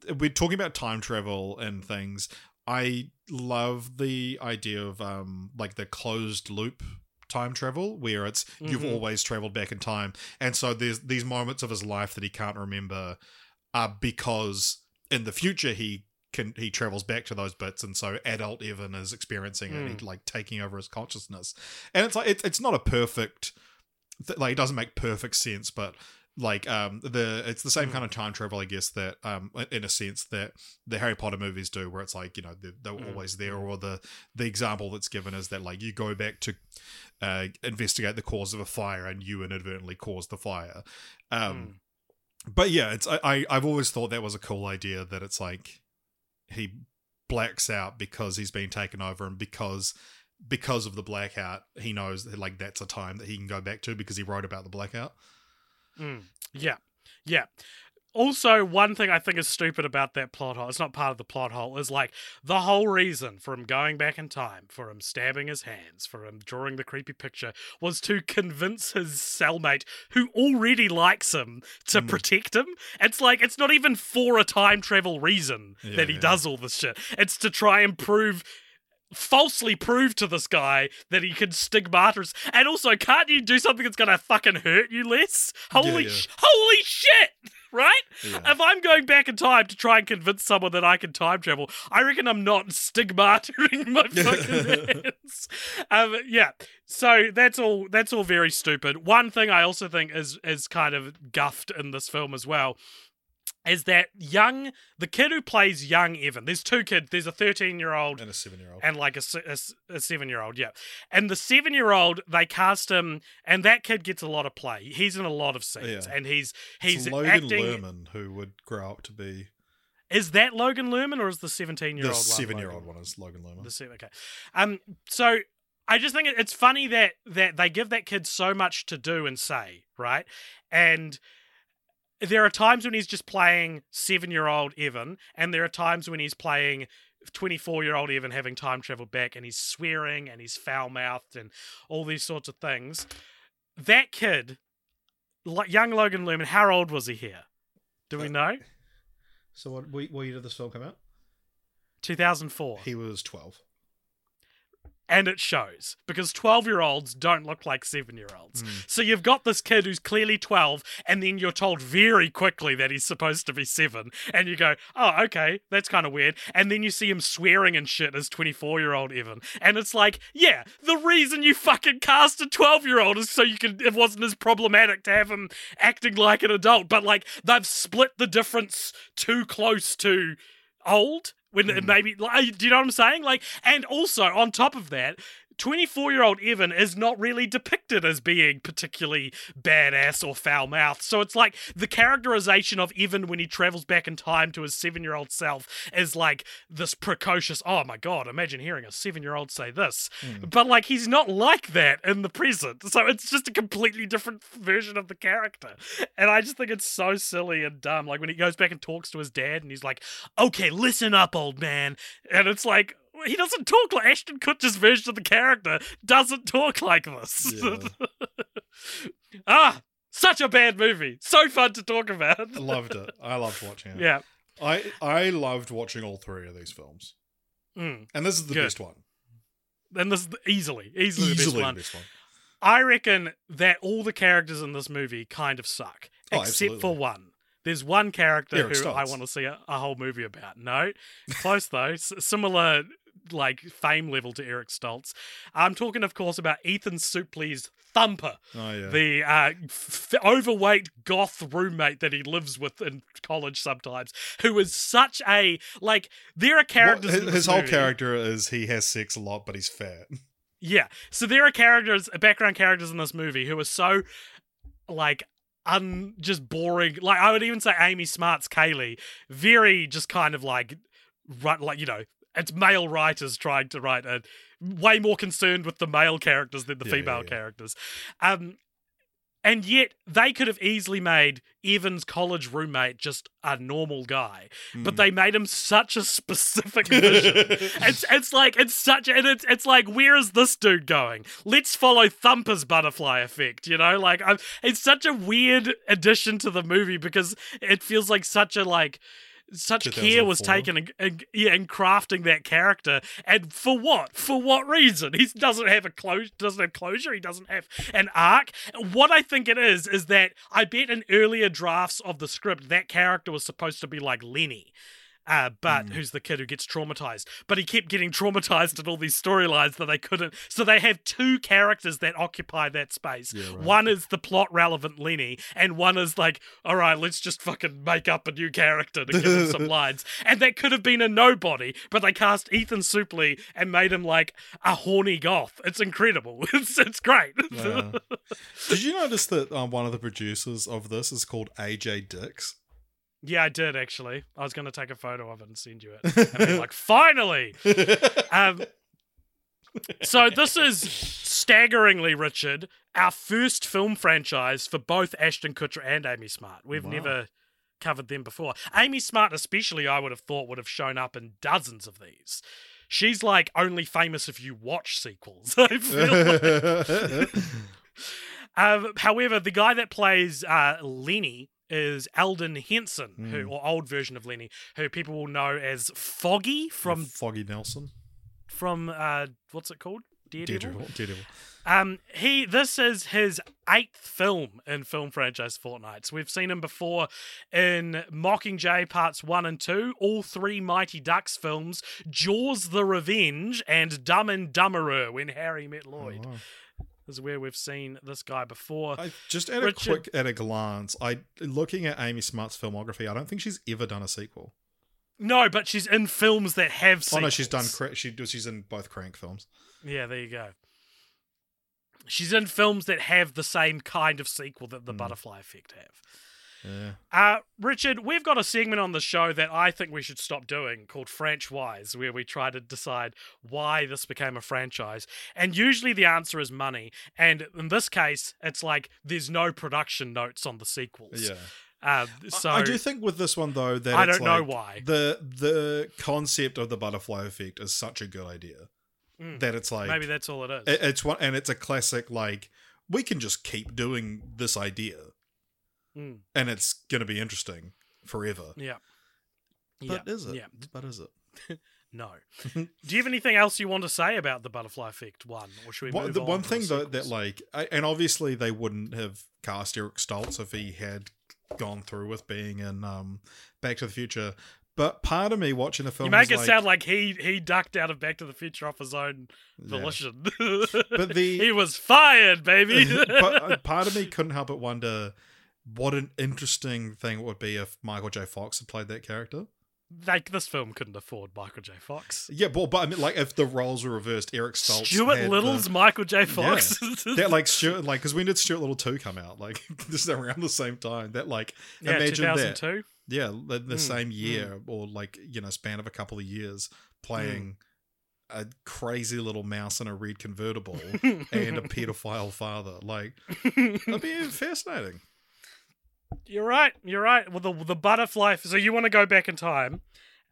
I. We're talking about time travel and things. I love the idea of um like the closed loop time travel where it's you've Mhm. always traveled back in time and so there's these moments of his life that he can't remember are because in the future he can he travels back to those bits and so adult evan is experiencing it and he, like taking over his consciousness and it's like it's, it's not a perfect th- like it doesn't make perfect sense but like um the it's the same kind of time travel i guess that um in a sense that the harry potter movies do where it's like you know they're, they're Mm. always there or the the example that's given is that like you go back to uh investigate the cause of a fire and you inadvertently caused the fire um Mm. but yeah it's I, I i've always thought that was a cool idea that it's like he blacks out because he's been taken over and because because of the blackout he knows that like that's a time that he can go back to because he wrote about the blackout Mm, yeah. Yeah. Also, one thing I think is stupid about that plot hole, it's not part of the plot hole, is like the whole reason for him going back in time, for him stabbing his hands, for him drawing the creepy picture, was to convince his cellmate, who already likes him, to hmm. protect him. It's like, it's not even for a time travel reason that he Yeah. does all this shit. It's to try and prove falsely prove to this guy that he can stigmatize and also can't you do something that's gonna fucking hurt you less holy yeah. sh- holy shit right? Yeah. if i'm going back in time to try and convince someone that i can time travel i reckon i'm not stigmatizing my <laughs> fucking hands. Um yeah. So that's all that's all very stupid. One thing i also think is is kind of guffed in this film as well is that young the kid who plays young evan there's two kids there's a 13 year old And a seven year old. and like a, a a seven year old, yeah. And the seven year old, they cast him, and that kid gets a lot of play. He's in a lot of scenes, Yeah. and he's he's It's Logan acting. Lerman who would grow up to be Is that Logan Lerman or is the seventeen year old? the seven year old one is Logan Lerman. The seven, okay. Um, so I just think it's funny that that they give that kid so much to do and say, right? And there are times when he's just playing seven year old Evan, and there are times when he's playing 24 year old Evan having time traveled back and he's swearing and he's foul mouthed and all these sorts of things. That kid, young Logan Lerman, how old was he here? Do we uh, know? So what, what what year did this film come out? 2004. He was twelve. And it shows because 12 year olds don't look like 7 year olds. Hmm. So you've got this kid who's clearly 12, and then you're told very quickly that he's supposed to be 7, and you go, oh, okay, that's kind of weird. And then you see him swearing and shit as 24 year old Evan. And it's like, yeah, the reason you fucking cast a 12 year old is so you can, it wasn't as problematic to have him acting like an adult, but like they've split the difference too close to old when it maybe like, do you know what i'm saying? Like and also on top of that 24 year old Evan is not really depicted as being particularly badass or foul mouthed. So it's like the characterization of Evan when he travels back in time to his seven year old self is like this precocious, oh my god, imagine hearing a seven year old say this. Hmm. But like he's not like that in the present. So it's just a completely different version of the character. And I just think it's so silly and dumb. Like when he goes back and talks to his dad and he's like, okay, listen up, old man. And it's like, he doesn't talk like Ashton Kutcher's version of the character doesn't talk like this. Yeah. <laughs> ah, such a bad movie. So fun to talk about. I loved it. I loved watching it. Yeah. I I loved watching all three of these films, Mm. and this is the Good. best one. And this is easily, easily, the best Easily one. the best one. I reckon that all the characters in this movie kind of suck, Oh, except for one. There's one character Eric who I want to see a, a whole movie about. No, close though. S- similar like fame level to Eric Stoltz. I'm talking, of course, about Ethan Suplee's Thumper, Oh yeah. the uh, f- overweight goth roommate that he lives with in college sometimes, who is such a like. There are characters. his this his whole character is he has sex a lot, but he's fat. Yeah. So there are characters, background characters in this movie who are so like un just boring. Like I would even say Amy Smart's Kaylee, very just kind of like right like you know, it's male writers trying to write a way more concerned with the male characters than the Yeah, yeah, female yeah. characters. Um and yet they could have easily made Evan's college roommate just a normal guy, Hmm. but they made him such a specific vision. <laughs> it's it's like it's such and it's it's like where is this dude going? Let's follow Thumper's butterfly effect. You know, like i it's such a weird addition to the movie because it feels like such a like. Such care was taken in, in, yeah, in crafting that character, and for what? For what reason? He doesn't have a close, doesn't have closure. He doesn't have an arc. What I think it is is that I bet in earlier drafts of the script that character was supposed to be like Lenny, uh, but Hmm. who's the kid who gets traumatized? But he kept getting traumatized in all these storylines that they couldn't. So they have two characters that occupy that space. Yeah, right. One is the plot relevant Lenny, and one is like, all right, let's just fucking make up a new character to give him some <laughs> lines. And that could have been a nobody, but they cast Ethan Suplee and made him like a horny goth. It's incredible. <laughs> It's it's great. Yeah. Did you notice that um, one of the producers of this is called AJ Dix? Yeah, I did actually. I was going to take a photo of it and send you it. And be <laughs> like, finally. <laughs> Um, so this is staggeringly, Richard, our first film franchise for both Ashton Kutcher and Amy Smart. We've Wow. never covered them before. Amy Smart, especially, I would have thought would have shown up in dozens of these. She's like only famous if you watch sequels. <laughs> I feel like. Um, however, the guy that plays uh, Lenny is Elden Henson, who or old version of Lenny, who people will know as Foggy from Foggy Nelson. from uh, what's it called? Daredevil. Daredevil. Daredevil. Um, he this is his eighth film in film franchise Fortnights. We've seen him before in Mockingjay Parts One and Two, all three Mighty Ducks films, Jaws: The Revenge, and Dumb and Dumberer when Harry met Lloyd. Oh, wow. Is where we've seen this guy before. I, just at a quick at a glance, I looking at Amy Smart's filmography, I don't think she's ever done a sequel. no, but she's in films that have. Oh no, she's done. sequels. She she's in both Crank films. Yeah, there you go. She's in films that have the same kind of sequel that the hmm. Butterfly Effect have. Yeah. Uh, Richard, we've got a segment on the show that I think we should stop doing called Franchise, where we try to decide why this became a franchise. And usually the answer is money. And in this case, it's like there's no production notes on the sequels. Yeah. Uh, so I, do think with this one though that I don't know why. the the concept of the butterfly effect is such a good idea Mm. that it's like maybe that's all it is. it- it's one and it's a classic like we can just keep doing this idea Mm, and it's gonna be interesting forever. yeah. But yeah. is it? Yeah. But is it? <laughs> No. <laughs> Do you have anything else you want to say about the Butterfly Effect one, or should we move the on one thing though that like, I, and obviously they wouldn't have cast Eric Stoltz if he had gone through with being in um, Back to the Future. But part of me watching the film, you make it like, sound like he he ducked out of Back to the Future off his own volition. But <laughs> the- he was fired, baby. but uh, part of me couldn't help but wonder what an interesting thing it would be if Michael J. Fox had played that character. like this film couldn't afford Michael J. Fox. Yeah, but, but I mean, like if the roles were reversed, Eric Stoltz, Stuart Little's the, Michael J. Fox. <laughs> that like Stuart, like because when did Stuart Little two come out? Like <laughs> this is around the same time. That like <laughs> yeah, imagine that. 2002. Yeah, the, the Mm, same year or like you know span of a couple of years playing a crazy little mouse in a red convertible and a pedophile father. Like that'd be fascinating. You're right. You're right. Well, the the butterfly. So you want to go back in time?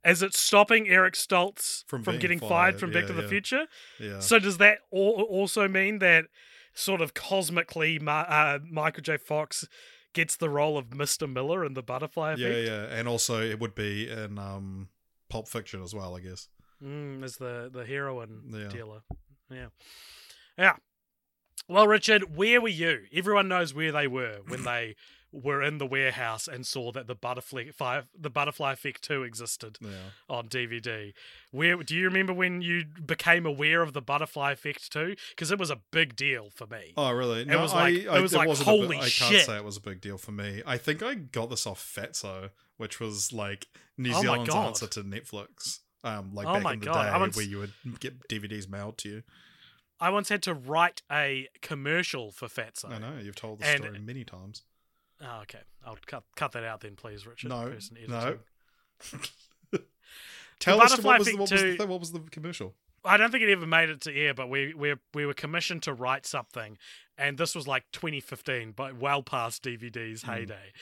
Is it stopping Eric Stoltz From from, getting fired, fired, from Back yeah, to the. Future? Yeah. So does that also mean that sort of cosmically uh, Michael J. Fox gets the role of Mr. Miller in the Butterfly Effect? yeah, yeah, and also it would be in um, Pulp Fiction as well, I guess. Mm, as the the heroin Yeah. dealer. Yeah, yeah. Well, Richard, where were you? Everyone knows where they were when they were in the warehouse and saw that the butterfly fi- the butterfly effect two existed Yeah. on DVD. Where do you remember when you became aware of the butterfly effect two? Because it was a big deal for me. Oh, really? It was like- it was like, wasn't a big- I can't say it was a big deal for me. I think I got this off Fatso, which was like New Oh Zealand's answer to Netflix. Um, like Oh back my in the God. day, once- where you would get DVDs mailed to you. I once had to write a commercial for Fatso. I know you've told the story many times. Oh, okay. I'll cut cut that out then, please, Richard. No, no. <laughs> Tell us Butterfly what was, the, what, was the, what was the commercial? I don't think it ever made it to air, but we we we were commissioned to write something, and this was like 2015, but well past DVD's Hmm. heyday.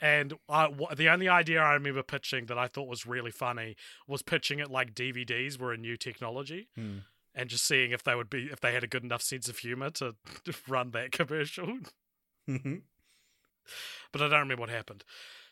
And I, the only idea I remember pitching that I thought was really funny was pitching it like DVDs were a new technology, Hmm. and just seeing if they would be if they had a good enough sense of humor to <laughs> run that commercial. But I don't remember what happened.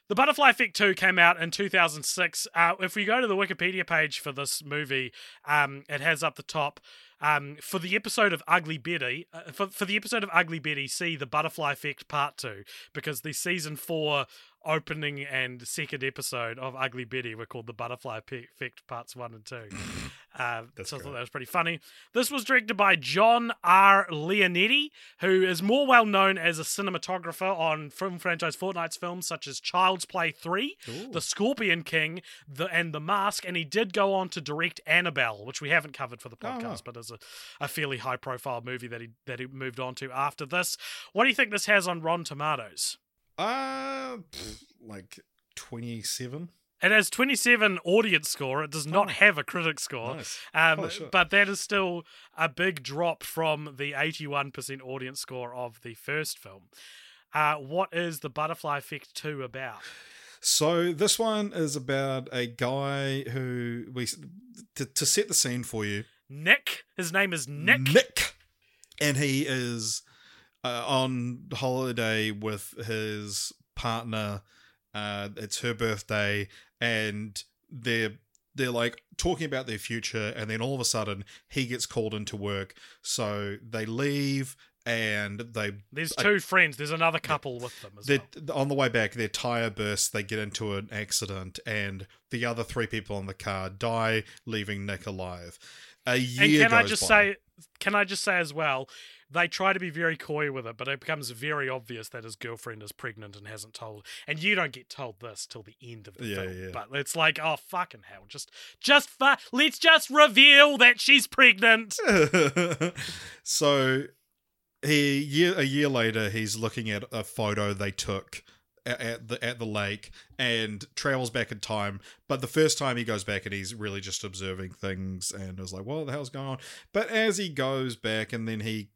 The Butterfly Effect 2 came out in 2006. Uh, if we go to the Wikipedia page for this movie, um, it has up the top. Um, for the episode of Ugly Betty, uh, for, for the episode of Ugly Betty, see the Butterfly Effect Part 2, because the season 4 opening and second episode of Ugly Betty were called the Butterfly Effect Parts 1 and 2. <laughs> Uh, so I thought that was pretty funny. This was directed by John R. Leonetti, who is more well known as a cinematographer on film franchise Fortnights films such as Child's Play 3, Ooh. The Scorpion King, the, and The Mask, and he did go on to direct Annabelle, which we haven't covered for the Oh, podcast, wow. but is a, a fairly high profile movie that he that he moved on to after this. What do you think this has on Rotten Tomatoes? Uh, pff, like twenty-seven. It has 27 audience score. It does not have a critic score. Oh. Nice. Um, Holy shit. but that is still a big drop from the 81% audience score of the first film. Uh, what is the Butterfly Effect 2 about? So this one is about a guy who we to, to set the scene for you. Nick? His name is Nick? Nick, and he is uh, on holiday with his partner. Uh, it's her birthday, and they're they're like talking about their future, and then all of a sudden he gets called into work. So they leave, and they There's two friends. There's another couple with them as well. on the way back, their tire bursts. They get into an accident, and the other three people in the car die, leaving Nick alive. A year And can I just by. say, can I just say as well, they try to be very coy with it, but it becomes very obvious that his girlfriend is pregnant and hasn't told. And you don't get told this till the end of the Yeah, film. yeah. But it's like, oh fucking hell, just, just fu- let's just reveal that she's pregnant. <laughs> so he year a year later he's looking at a photo they took at the at the lake and travels back in time but the first time he goes back and he's really just observing things and is like what the hell's going on but as he goes back and then he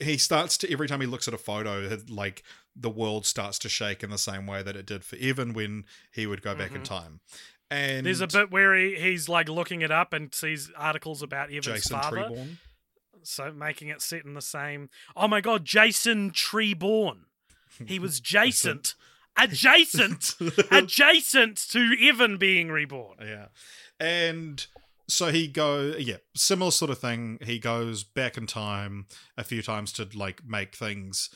he starts to every time he looks at a photo like the world starts to shake in the same way that it did for Evan when he would go back in time and Mm-hmm. There's a bit where he, he's like looking it up and sees articles about Evan's Jason father. Treborn So making it set in the same. Oh my god, Jason Treborn. He was <laughs> adjacent, adjacent, <laughs> adjacent to Evan being reborn. Yeah. And so he go yeah, similar sort of thing. He goes back in time a few times to like make things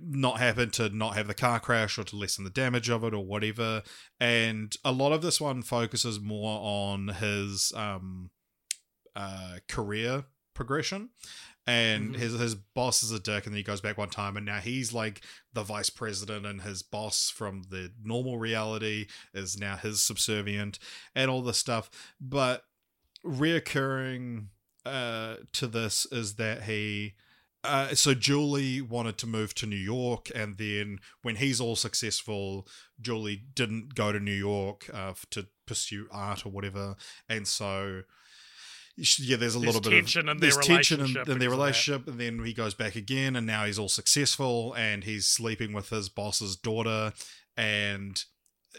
not happen to not have the car crash or to lessen the damage of it or whatever. And a lot of this one focuses more on his um uh career progression. And Mhm. his his boss is a dick, and then he goes back one time, and now he's like the vice president, and his boss from the normal reality is now his subservient, and all this stuff. But reoccurring uh, to this is that he. Uh, so Julie wanted to move to New York, and then when he's all successful, Julie didn't go to New York uh, to pursue art or whatever, and so yeah, there's a There's little bit tension of there's tension in, in their because of that. relationship, and then he goes back again, and now he's all successful, and he's sleeping with his boss's daughter, and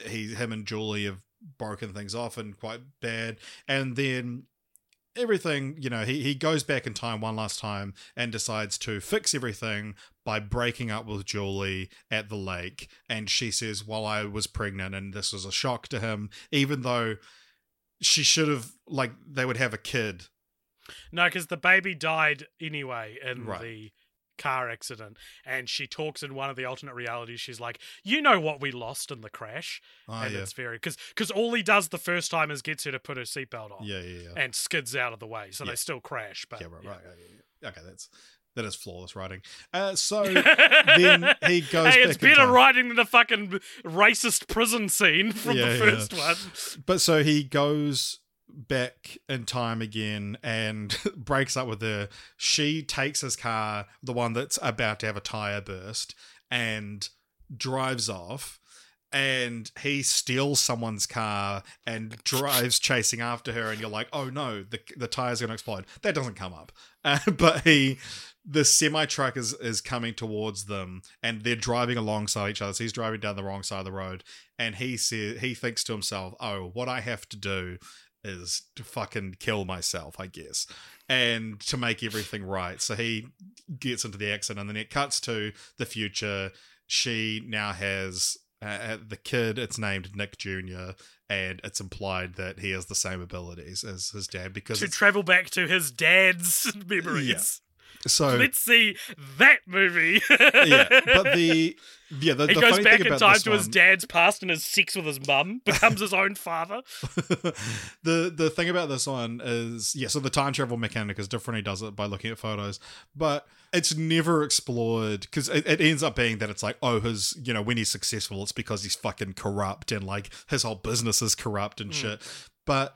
he him and Julie have broken things off and quite bad, and then everything you know he, he goes back in time one last time and decides to fix everything by breaking up with julie at the lake and she says well i was pregnant and this was a shock to him even though she should have like they would have a kid No, because the baby died anyway in Right. the car accident, and she talks in one of the alternate realities. She's like, "You know what we lost in the crash," oh and yeah it's very because because all he does the first time is gets her to put her seatbelt on, yeah yeah yeah and skids out of the way, so Yeah. they still crash. But yeah right, right okay that's that is flawless writing uh so <laughs> then he goes hey, it's back in better time. writing than the fucking racist prison scene from Yeah, the yeah. first one. But so he goes back in time again and <laughs> breaks up with her. She takes his car, the one that's about to have a tire burst, and drives off. And he steals someone's car and drives chasing after her, and you're like, "Oh no, the the tire's gonna explode." That doesn't come up, <laughs> uh, but he, the semi truck is is coming towards them, and they're driving alongside each other. So he's driving down the wrong side of the road, and he says he thinks to himself, "Oh, what I have to do is to fucking kill myself, I guess, and to make everything right." So he gets into the accident, and then it cuts to the future. She now has uh, the kid. It's named Nick Junior, and it's implied that he has the same abilities as his dad because to travel back to his dad's <laughs> memories. So Let's see that movie. yeah, but the <laughs> yeah the, he the goes back thing in about time to his dad's past and has sex with his mum, becomes his own father. <laughs> the the thing about this one is yeah, so the time travel mechanic is different. He does it by looking at photos, but it's never explored because it, it ends up being that it's like oh his you know when he's successful it's because he's fucking corrupt and like his whole business is corrupt and hmm. shit. But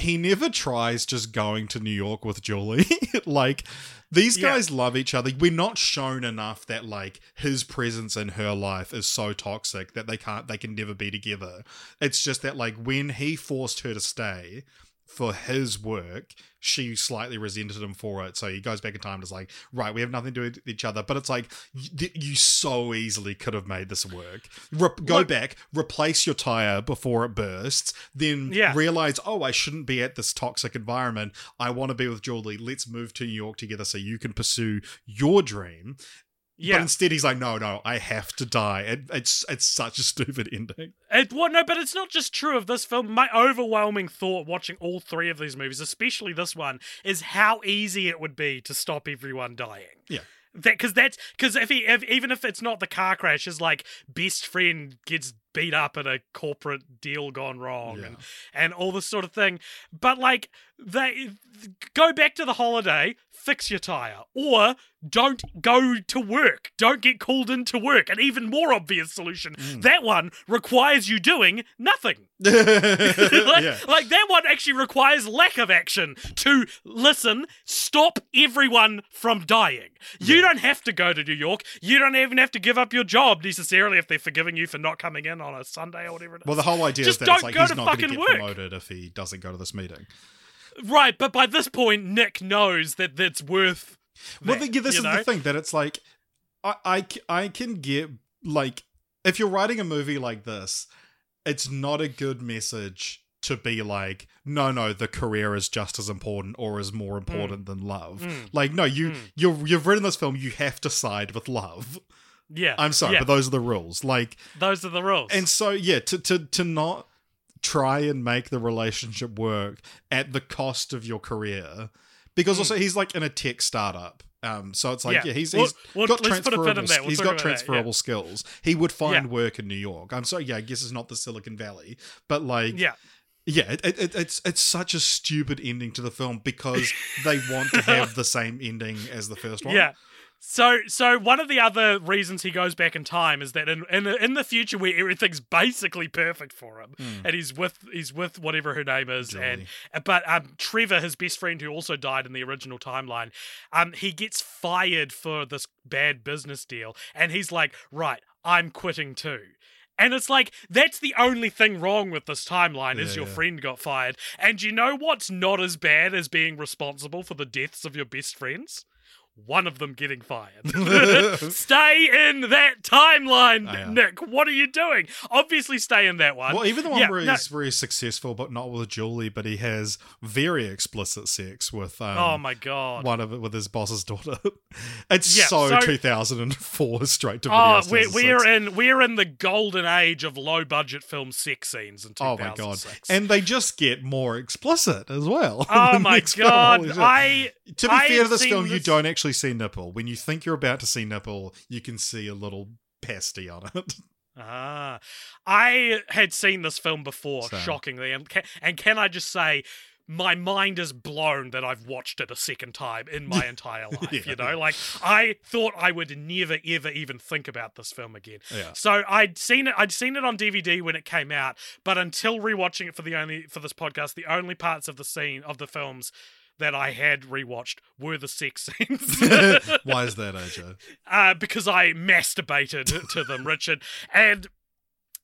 he never tries just going to New York with Julie. <laughs> like these Yeah. guys love each other. We're not shown enough that like his presence in her life is so toxic that they can't they can never be together. It's just that like when he forced her to stay for his work, she slightly resented him for it. So he goes back in time and is like, right, we have nothing to do with each other. But it's like, you, you so easily could have made this work. Re- go back, replace your tire before it bursts, then Yeah. realize, oh, I shouldn't be at this toxic environment. I want to be with Julie. Let's move to New York together so you can pursue your dream. Yeah. But instead, he's like, no, no, I have to die. It, it's it's such a stupid ending. It, well, no, but it's not just true of this film. My overwhelming thought watching all three of these movies, especially this one, is how easy it would be to stop everyone dying. Yeah. That because that's because if he if, even if it's not the car crash, his like best friend gets beat up at a corporate deal gone wrong Yeah. and and all this sort of thing. But like they go back to the holiday, fix your tire, or don't go to work. Don't get called into work. An even more obvious solution. Mm. That one requires you doing nothing. <laughs> like, yeah. like that one actually requires lack of action to listen, stop everyone from dying. You don't have to go to New York. You don't even have to give up your job necessarily if they're forgiving you for not coming in on a Sunday or whatever it is. Well, the whole idea Just is that don't it's like go he's to not going to get work. promoted if he doesn't go to this meeting. Right, but by this point, Nick knows that that's worth. Well, that, yeah, this is know? the thing that it's like, I I can get like if you're writing a movie like this, it's not a good message to be like, no, no, the career is just as important or is more important than love. Mm. Like, no, you, Mm. you, you've written this film, you have to side with love. Yeah, I'm sorry, yeah, but those are the rules. Like, those are the rules. and so yeah, to to to not try and make the relationship work at the cost of your career, because also he's like in a tech startup. Um, so it's like Hmm. Yeah. yeah, he's Well- he's well, got let's transferable. We'll he's got that, yeah. transferable skills. He would find Yeah. work in New York. I'm sorry, yeah, I guess it's not the Silicon Valley, but like yeah, yeah, it, it, it's it's such a stupid ending to the film because <laughs> they want to have the same ending as the first one. Yeah. So, so one of the other reasons he goes back in time is that in in the, in the future where everything's basically perfect for him, and he's with he's with whatever her name is, and but um Trevor, his best friend who also died in the original timeline, um he gets fired for this bad business deal, and he's like, right, I'm quitting too. And it's like that's the only thing wrong with this timeline is your yeah. friend got fired. And you know what's not as bad as being responsible for the deaths of your best friends? One of them getting fired. <laughs> <laughs> stay in that timeline, Oh, yeah. Nick. What are you doing? Obviously, stay in that one. Well, even the one Yeah, where no- he's very successful, but not with Julie, but he has very explicit sex with um, oh my god. one of it with his boss's daughter. <laughs> It's Yeah, so, so- 2004 straight to video. Oh, we're, we're in we're in the golden age of low budget film sex scenes in Oh my god! And they just get more explicit as well. oh my god! I to be I fair to this film, you don't actually see nipple. When you think you're about to see nipple, you can see a little pasty on it. Ah, I had seen this film before, Same. shockingly, and can, and can I just say, my mind is blown that I've watched it a second time in my <laughs> entire life. Yeah. You know, like I thought I would never ever even think about this film again. Yeah. So I'd seen it. I'd seen it on DVD when it came out, but until rewatching it for the only for this podcast, the only parts of the scene of the films. That I had rewatched were the sex scenes. <laughs> <laughs> Why is that, AJ? uh, because I masturbated to them, Richard. And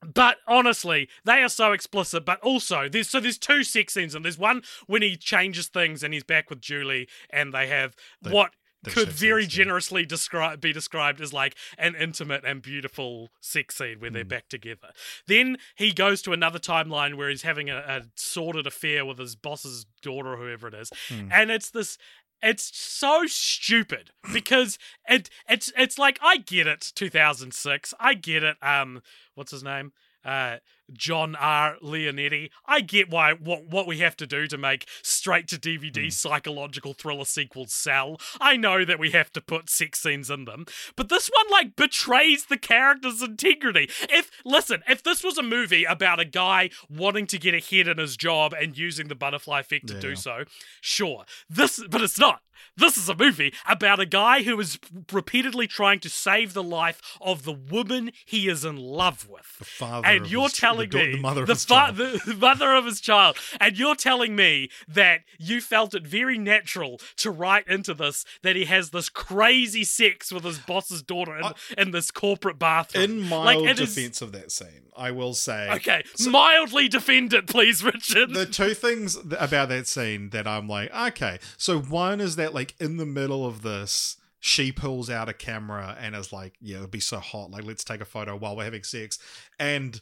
but honestly, they are so explicit. But also, there's so there's two sex scenes, and there's one when he changes things and he's back with Julie, and they have They- what could very generously describe be described as like an intimate and beautiful sex scene where they're Hmm. back together. Then he goes to another timeline where he's having a, a sordid affair with his boss's daughter or whoever it is, Hmm. and it's this. It's so stupid because it it's it's like I get it 2006 I get it um what's his name uh John R. Leonetti. I get why what what we have to do to make straight to DVD hmm. psychological thriller sequels sell. I know that we have to put sex scenes in them but this one like betrays the character's integrity. If listen if this was a movie about a guy wanting to get ahead in his job and using the butterfly effect to Yeah. do so sure. This but it's not. This is a movie about a guy who is repeatedly trying to save the life of the woman he is in love with. The father and you're telling telling da- me the mother of the, his fa- child. the the mother of his child, and you're telling me that you felt it very natural to write into this that he has this crazy sex with his boss's daughter in, in this corporate bathroom. In mild Like, it is- defense of that scene, I will say. Okay, mildly defend it, please, Richard. the two things about that scene that I'm like, okay. So one is that like in the middle of this, she pulls out a camera and is like, yeah, it'd be so hot. Like, let's take a photo while we're having sex. And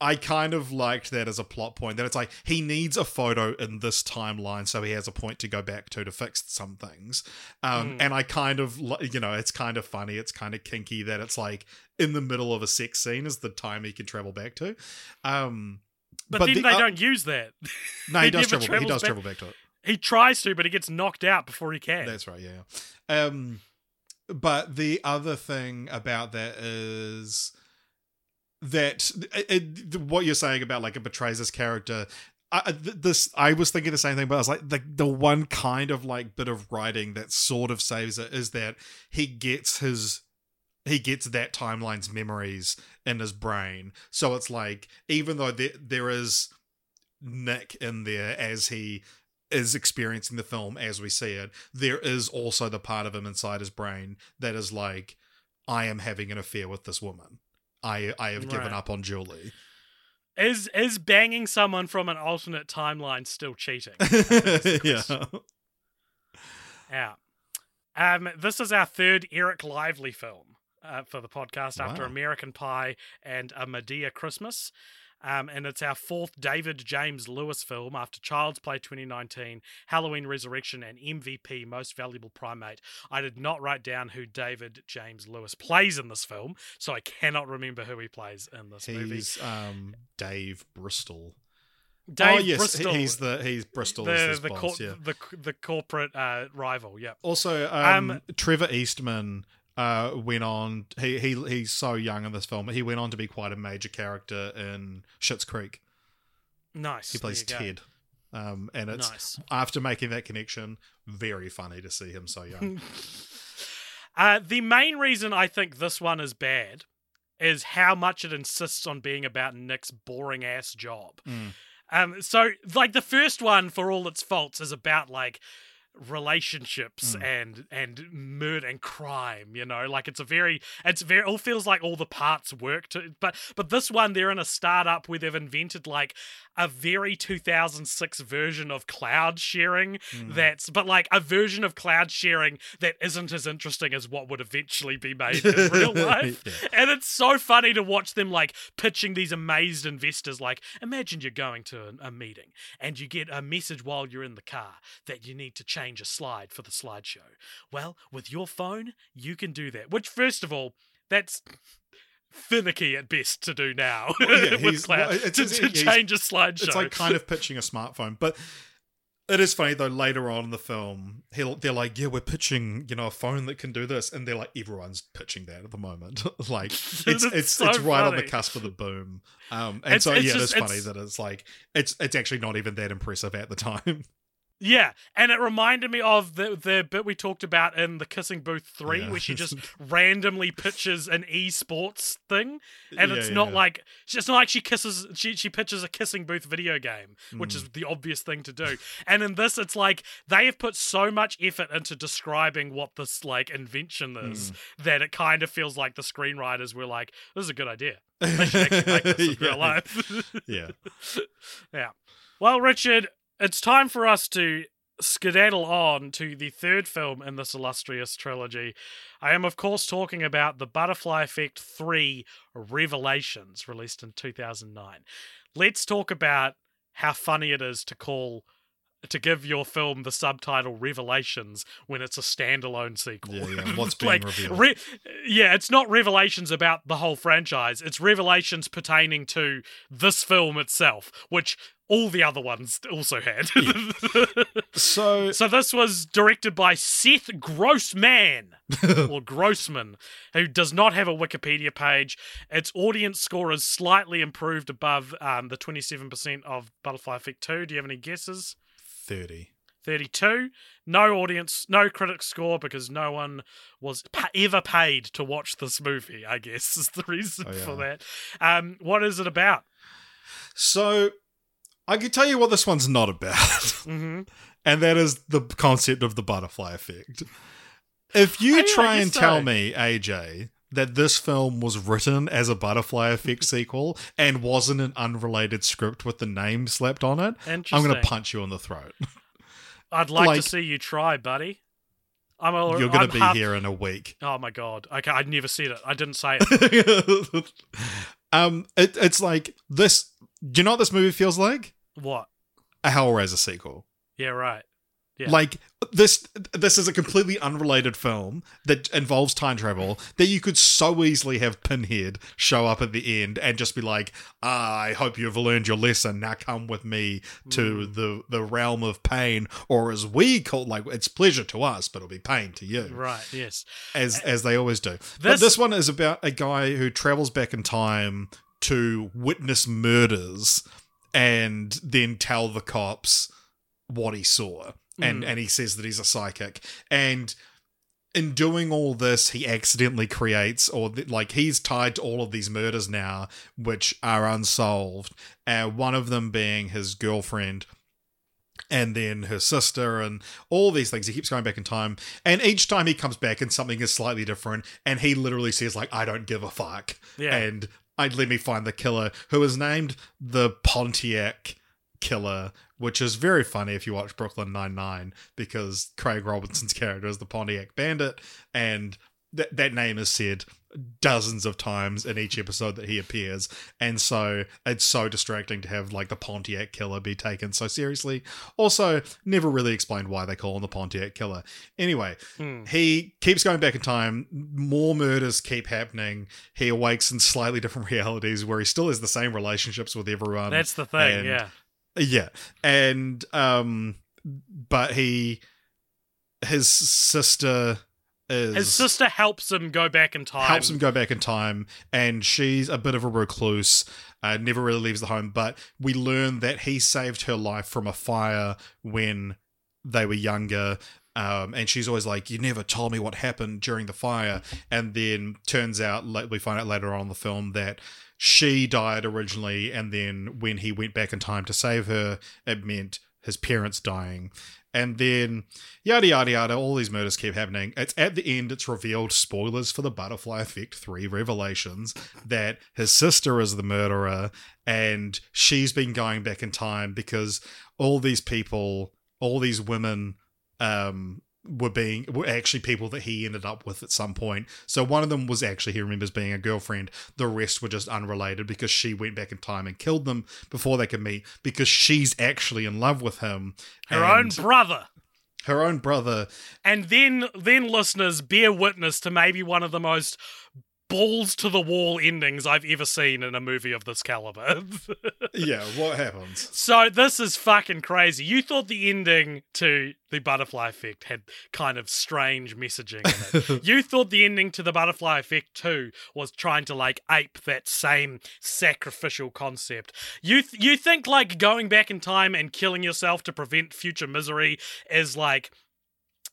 I kind of liked that as a plot point that it's like he needs a photo in this timeline so he has a point to go back to to fix some things. Um, And I kind of, you know, it's kind of funny. It's kind of kinky that it's like in the middle of a sex scene is the time he can travel back to. Um, but, but then the- they uh, don't use that. no, he <laughs> He does travel. He does back- travel back to it. He tries to, but he gets knocked out before he can. That's right, yeah. Um, but the other thing about that is that it, it- what you're saying about like it betrays his character. I- this I was thinking the same thing, but I was like the the one kind of like bit of writing that sort of saves it is that he gets his he gets that timeline's memories in his brain. So it's like even though there there is Nick in there as he is experiencing the film as we see it, there is also the part of him inside his brain that is like, I am having an affair with this woman. I I have given Right. up on Julie. Is is banging someone from an alternate timeline still cheating? <laughs> yeah. Yeah. Um, this is our third Eric Lively film uh, for the podcast after American Pie and A Madea Christmas. Um, and it's our fourth David James Lewis film after Child's Play 2019, Halloween Resurrection, and MVP Most Valuable Primate. I did not write down who David James Lewis plays in this film, so I cannot remember who he plays in this movie. He's um Dave Bristol. Dave oh yes, Bristol, he's the he's Bristol the, the, boss. cor- yeah. the, the corporate uh, rival. Yep. Also, um, Um, Trevor Eastman uh, went on. He he he's so young in this film. He went on to be quite a major character in Schitt's Creek. Nice. He plays. Ted. Um, and it's Nice. after making that connection, very funny to see him so young. <laughs> Uh, the main reason I think this one is bad is how much it insists on being about Nick's boring ass job. Mm. Um, so like the first one, for all its faults, is about like relationships Mm. and and murder and crime you know like it's a very it's very all feels like all the parts work to but but this one they're in a startup where they've invented like a very 2006 version of cloud sharing Mm. that's but like a version of cloud sharing that isn't as interesting as what would eventually be made in <laughs> real life Yeah. and it's so funny to watch them like pitching these amazed investors like imagine you're going to a, a meeting and you get a message while you're in the car that you need to change a slide for the slideshow well with your phone you can do that which first of all that's finicky at best to do now <laughs> yeah, <laughs> with cloud well, it's- to, it's- to change a slideshow It's like kind of pitching a smartphone, but it is funny though. Later on in the film, he'll, they're like, "Yeah, we're pitching, you know, a phone that can do this," and they're like, "Everyone's pitching that at the moment. <laughs> like, it's it's It's it's, so right on the cusp of the boom." Um, and It's- so it's yeah, just- it's funny it's- that it's like it's it's actually not even that impressive at the time. Yeah, and it reminded me of the the bit we talked about in the Kissing Booth three, Yeah. where she just <laughs> randomly pitches an esports thing, and Yeah, it's not yeah. like it's not like she kisses she she pitches a Kissing Booth video game, which Mm. is the obvious thing to do. and in this, it's like they have put so much effort into describing what this like invention is Mm. that it kind of feels like the screenwriters were like, "This is a good idea. They should actually make this <laughs> in real life." yeah, <laughs> Yeah. Well, Richard, it's time for us to skedaddle on to the third film in this illustrious trilogy. I am, of course, talking about The Butterfly Effect 3 Revelations, released in 2009. Let's talk about how funny it is to call. To give your film the subtitle Revelations when it's a standalone sequel. Yeah, yeah. <laughs> What's being like, revealed. re- yeah, it's not revelations about the whole franchise. It's revelations pertaining to this film itself, which all the other ones also had. <laughs> so so this was directed by Seth Grossman <laughs> or Grossman, who does not have a Wikipedia page. Its audience score is slightly improved above um, the 27% of Butterfly Effect 2. Do you have any guesses? Thirty. 32. No audience, no critic score because no one was pa- ever paid to watch this movie, I guess, <laughs> is the reason Oh, yeah. for that. Um, what is it about? So I can tell you what this one's not about. <laughs> hmm and that is the concept of the butterfly effect. If you I- try and tell me, AJ, that this film was written as a butterfly effect <laughs> sequel and wasn't an unrelated script with the name slapped on it, I'm going to punch you in the throat. <laughs> I'd like, like- to see you try, buddy. I'm a, You're going to be half- here in a week. Oh my god. Okay, I'd never said it. I didn't say it. <laughs> um, it, it's like this. Do you know what this movie feels like? what? A Hellraiser sequel. Yeah, right. Yeah. Like this this is a completely unrelated film that involves time travel that you could so easily have Pinhead show up at the end and just be like, ah, I hope you've learned your lesson. Now come with me to Mm. the the realm of pain, or as we call like it's pleasure to us, but it'll be pain to you. Right, yes. As as they always do. but This- this one is about a guy who travels back in time to witness murders and then tell the cops what he saw and hmm. and he says that he's a psychic. And in doing all this he accidentally creates or th- like he's tied to all of these murders now which are unsolved and one of them being his girlfriend and then her sister and all these things. He keeps going back in time. And each time he comes back and something is slightly different and he literally says like i don't give a fuck. Yeah. and i'd let me find the killer who is named the pontiac killer which is very funny if you watch brooklyn 99 because craig robinson's character is the pontiac bandit and that that name is said dozens of times in each episode that he appears. And so it's so distracting to have like the pontiac killer be taken so seriously. Also never really explained why they call him the pontiac killer. Anyway Hmm. he keeps going back in time. More murders keep happening. He awakes in slightly different <laughs> realities where he still has the same relationships with everyone. That's the thing, yeah. Yeah and um but he his sister is His sister helps him go back in time. helps him go back in time and she's a bit of a recluse uh, never really leaves the home but we learn that he saved her life from a fire when they were younger um, and she's always like you never told me what happened during the fire and then turns out like we find out later on in the film that she died originally and then when he went back in time to save her it meant his parents dying. And then yada yada yada all these murders keep happening. It's at the end it's revealed spoilers for the butterfly effect 3 revelations that his sister is the murderer and she's been going back in time because all these people all these women um were being were actually people that he ended up with at some point. So one of them was actually he remembers being a girlfriend. The rest were just unrelated because she went back in time and killed them before they could meet because she's actually in love with him. her own brother. her own brother. And then then listeners bear witness to maybe one of the most balls to the wall endings I've ever seen in a movie of this caliber. <laughs> Yeah, what happens? so this is fucking crazy. You thought the ending to the butterfly effect had kind of strange messaging in it. <laughs> you thought the ending to the butterfly effect 2 was trying to like ape that same sacrificial concept. You th- you think like going back in time and killing yourself to prevent future misery is like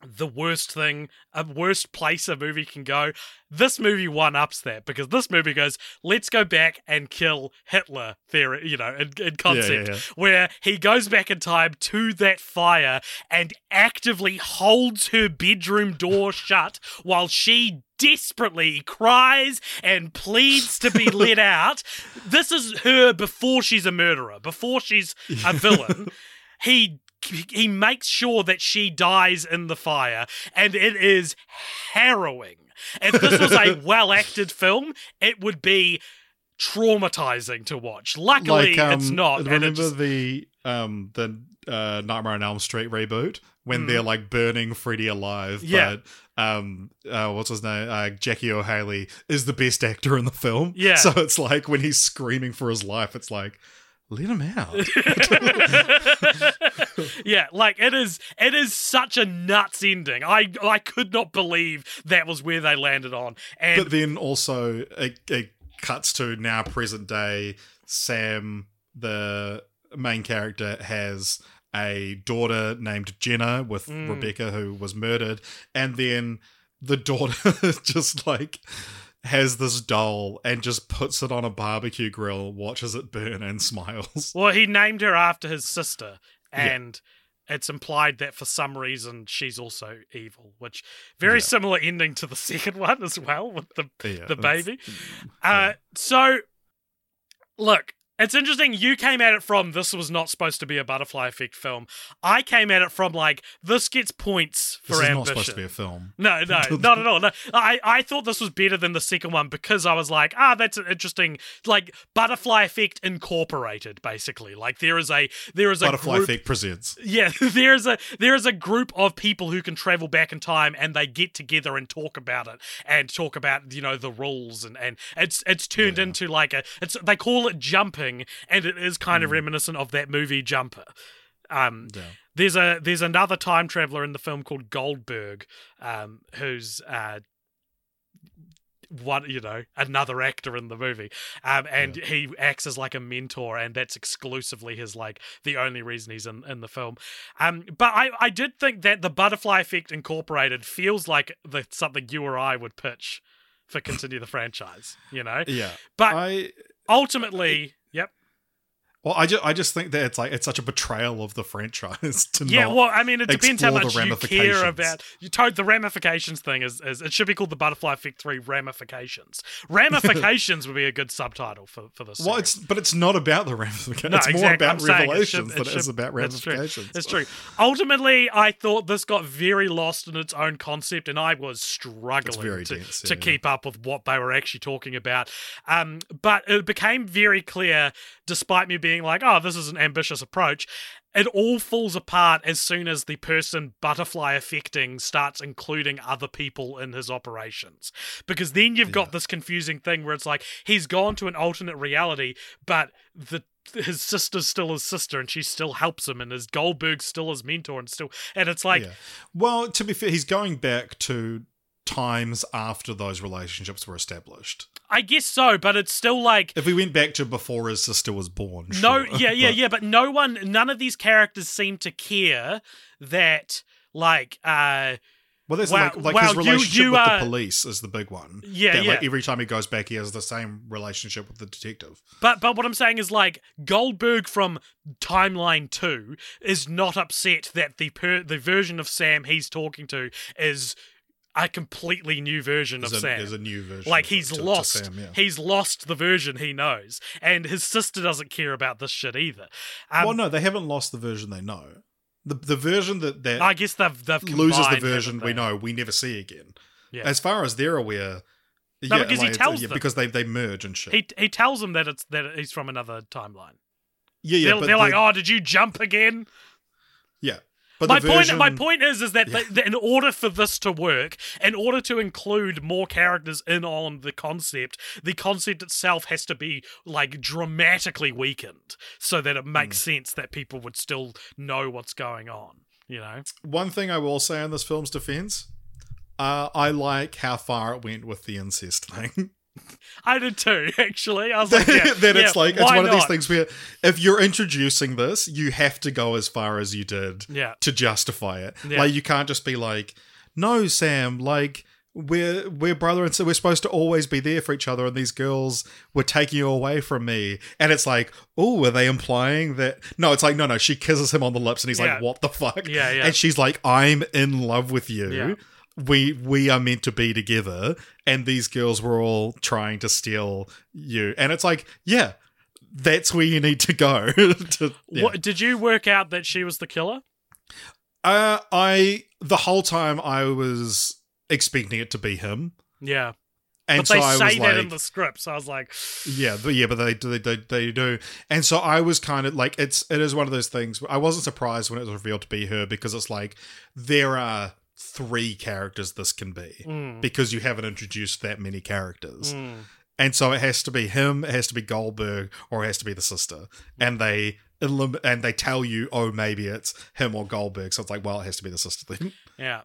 the worst thing, a worst place a movie can go. This movie one ups that because this movie goes, let's go back and kill Hitler theory, you know, in, in concept, yeah, yeah. where he goes back in time to that fire and actively holds her bedroom door <laughs> shut while she desperately cries and pleads to be <laughs> let out. This is her before she's a murderer, before she's a <laughs> villain. he he makes sure that she dies in the fire, and it is harrowing. If this was a <laughs> well acted film, it would be traumatizing to watch. Luckily, like um, it's not. and it Remember just- the um the uh, Nightmare on Elm Street reboot when Mm. they're like burning Freddy alive? Yeah. But um, uh, what's his name? Uh, Jackie Earle Haley is the best actor in the film. Yeah. So it's like when he's screaming for his life, it's like. Let him out. <laughs> yeah, like it is. It is such a nuts ending. I I could not believe that was where they landed on. And but then also it, it cuts to now present day. Sam, the main character, has a daughter named Jenna with Mm. Rebecca, who was murdered, and then the daughter <laughs> just like has this doll and just puts it on a barbecue grill, watches it burn, and smiles. Well, he named her after his sister, Yeah. and it's implied that for some reason she's also evil, which very Yeah. similar ending to the <laughs> second one as well with the Yeah, the baby. <laughs> Uh, so look, it's interesting. You came at it from this was not supposed to be a butterfly effect film. I came at it from like this gets points for This is ambition. not supposed to be a film. No, no, <laughs> not at all. No, I, I thought this was better than the second one because I was like, ah, that's an interesting, like butterfly effect incorporated, basically. Like there is a there is a Butterfly group, Effect presents. yeah, <laughs> there is a there is a group of people who can travel back in time and they get together and talk about it and talk about you know the rules and and it's it's turned Yeah. into like a it's they call it jumping and it is kind Mm. of reminiscent of that movie Jumper. Um, Yeah. there's a there's another time traveler in the film called Goldberg, um, who's uh, one you know another actor in the movie, um, and he acts as like a mentor, and that's exclusively his like the only reason he's in in the film. Um, but I I did think that the Butterfly Effect Incorporated feels like the something you or I would pitch for <laughs> continue the franchise, you know. Yeah. But I ultimately, yep. Well, I just I just think that it's like it's such a betrayal of the franchise <laughs> to Yeah, well, I mean, it depends how much you care about. You told the ramifications thing is, is it should be called the Butterfly Effect Three Ramifications. Ramifications would be a good subtitle for for this. Well, series. it's but it's not about the ramifications. No, it's more exactly. about I'm saying it revelations should- it than it is should- about that's true. It's true. Ultimately, I thought this got very lost in its own concept, and I was struggling to, dense, to yeah. keep up with what they were actually talking about. Um, but it became very clear, despite me being like, "Oh, this is an ambitious approach." It all falls apart as soon as the person butterfly affecting starts including other people in his operations. Because then you've got this confusing thing where it's like he's gone to an alternate reality, but the his sister's still his sister and she still helps him and his Goldberg's still his mentor and still and it's like yeah. Well, to be fair, he's going back to times after those relationships were established. I guess so, but it's still like If we went back to before his sister was born, no sure, yeah yeah <laughs> but- yeah but no one none of these characters seem to care that like uh Well, there's Wow, like, like wow, his relationship you with are- the police is the big one. Yeah, That, Like yeah. every time he goes back, he has the same relationship with the detective. But but what I'm saying is like Goldberg from Timeline Two is not upset that the per- the version of Sam he's talking to is a completely new version There's of a, Sam. there's a new version. like he's to- to lost Sam, yeah. he's lost the version he knows and his sister doesn't care about this shit either um, well, no, they haven't lost the version they know. The the version that that i guess they've they've loses the version we know we never see again. Yeah. As far as they're aware, No, yeah, because he like, it's- tells yeah, them. because they they merge and shit. he he tells them that it's that he's from another timeline yeah, yeah, they're, but they're like oh did you jump again. But my the point, my point is, is that, that in order for this to work, in order to include more characters in on the concept, the concept itself has to be like dramatically weakened, so that it makes Hmm. sense that people would still know what's going on. You know, One thing I will say in this film's defense, uh, I like how far it went with the incest thing. <laughs> <laughs> I did too. Actually, I was <laughs> like, yeah, that yeah, it's like it's one of these things where if you're introducing this, you have to go as far as you did Yeah. to justify it. Yeah. Like you can't just be like, "No, Sam, like we're we're brother and so we're supposed to always be there for each other and these girls were taking you away from me." And it's like, "Oh, were they implying that?" No, it's like, "No, no, she kisses him on the lips and he's Yeah. like, "What the fuck?" Yeah, yeah. And she's like, "I'm in love with you." Yeah. We we are meant to be together and these girls were all trying to steal you and it's like yeah that's where you need to go <laughs> to, yeah. What, did you work out that she was the killer? uh, i the whole time i was expecting it to be him Yeah, and but so they i say was that like in the script, so I was like, <sighs> yeah but yeah but they do they, they, they do and so i was kind of like it's it is one of those things i wasn't surprised when it was revealed to be her because it's like there are three characters this can be mm, because you haven't introduced that many characters mm. And so it has to be him, it has to be Goldberg, or it has to be the sister. And they elim- and they tell you, oh, maybe it's him or Goldberg. So it's like, well, it has to be the sister then. <laughs> Yeah.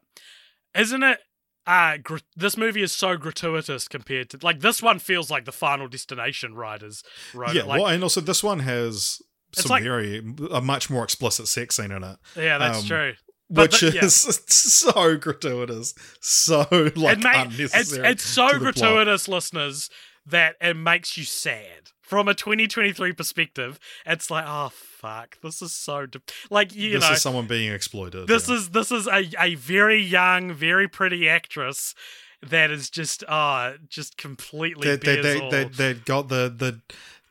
Isn't it? Uh, gr- this movie is so gratuitous compared to like this one feels like the Final Destination writers wrote yeah. it. Like, well, and also this one has It's some like- very a much more explicit sex scene in it. yeah, that's um, true. But which yeah. is <laughs> so gratuitous, so like it ma- it's, unnecessary. it's so to the plot. gratuitous, listeners, that it makes you sad. From a 2023 perspective, it's like, oh fuck, this is so de- like you this know, is someone being exploited. this yeah. is this is a, a very young, very pretty actress that is just uh just completely they, they, they, they, they got the the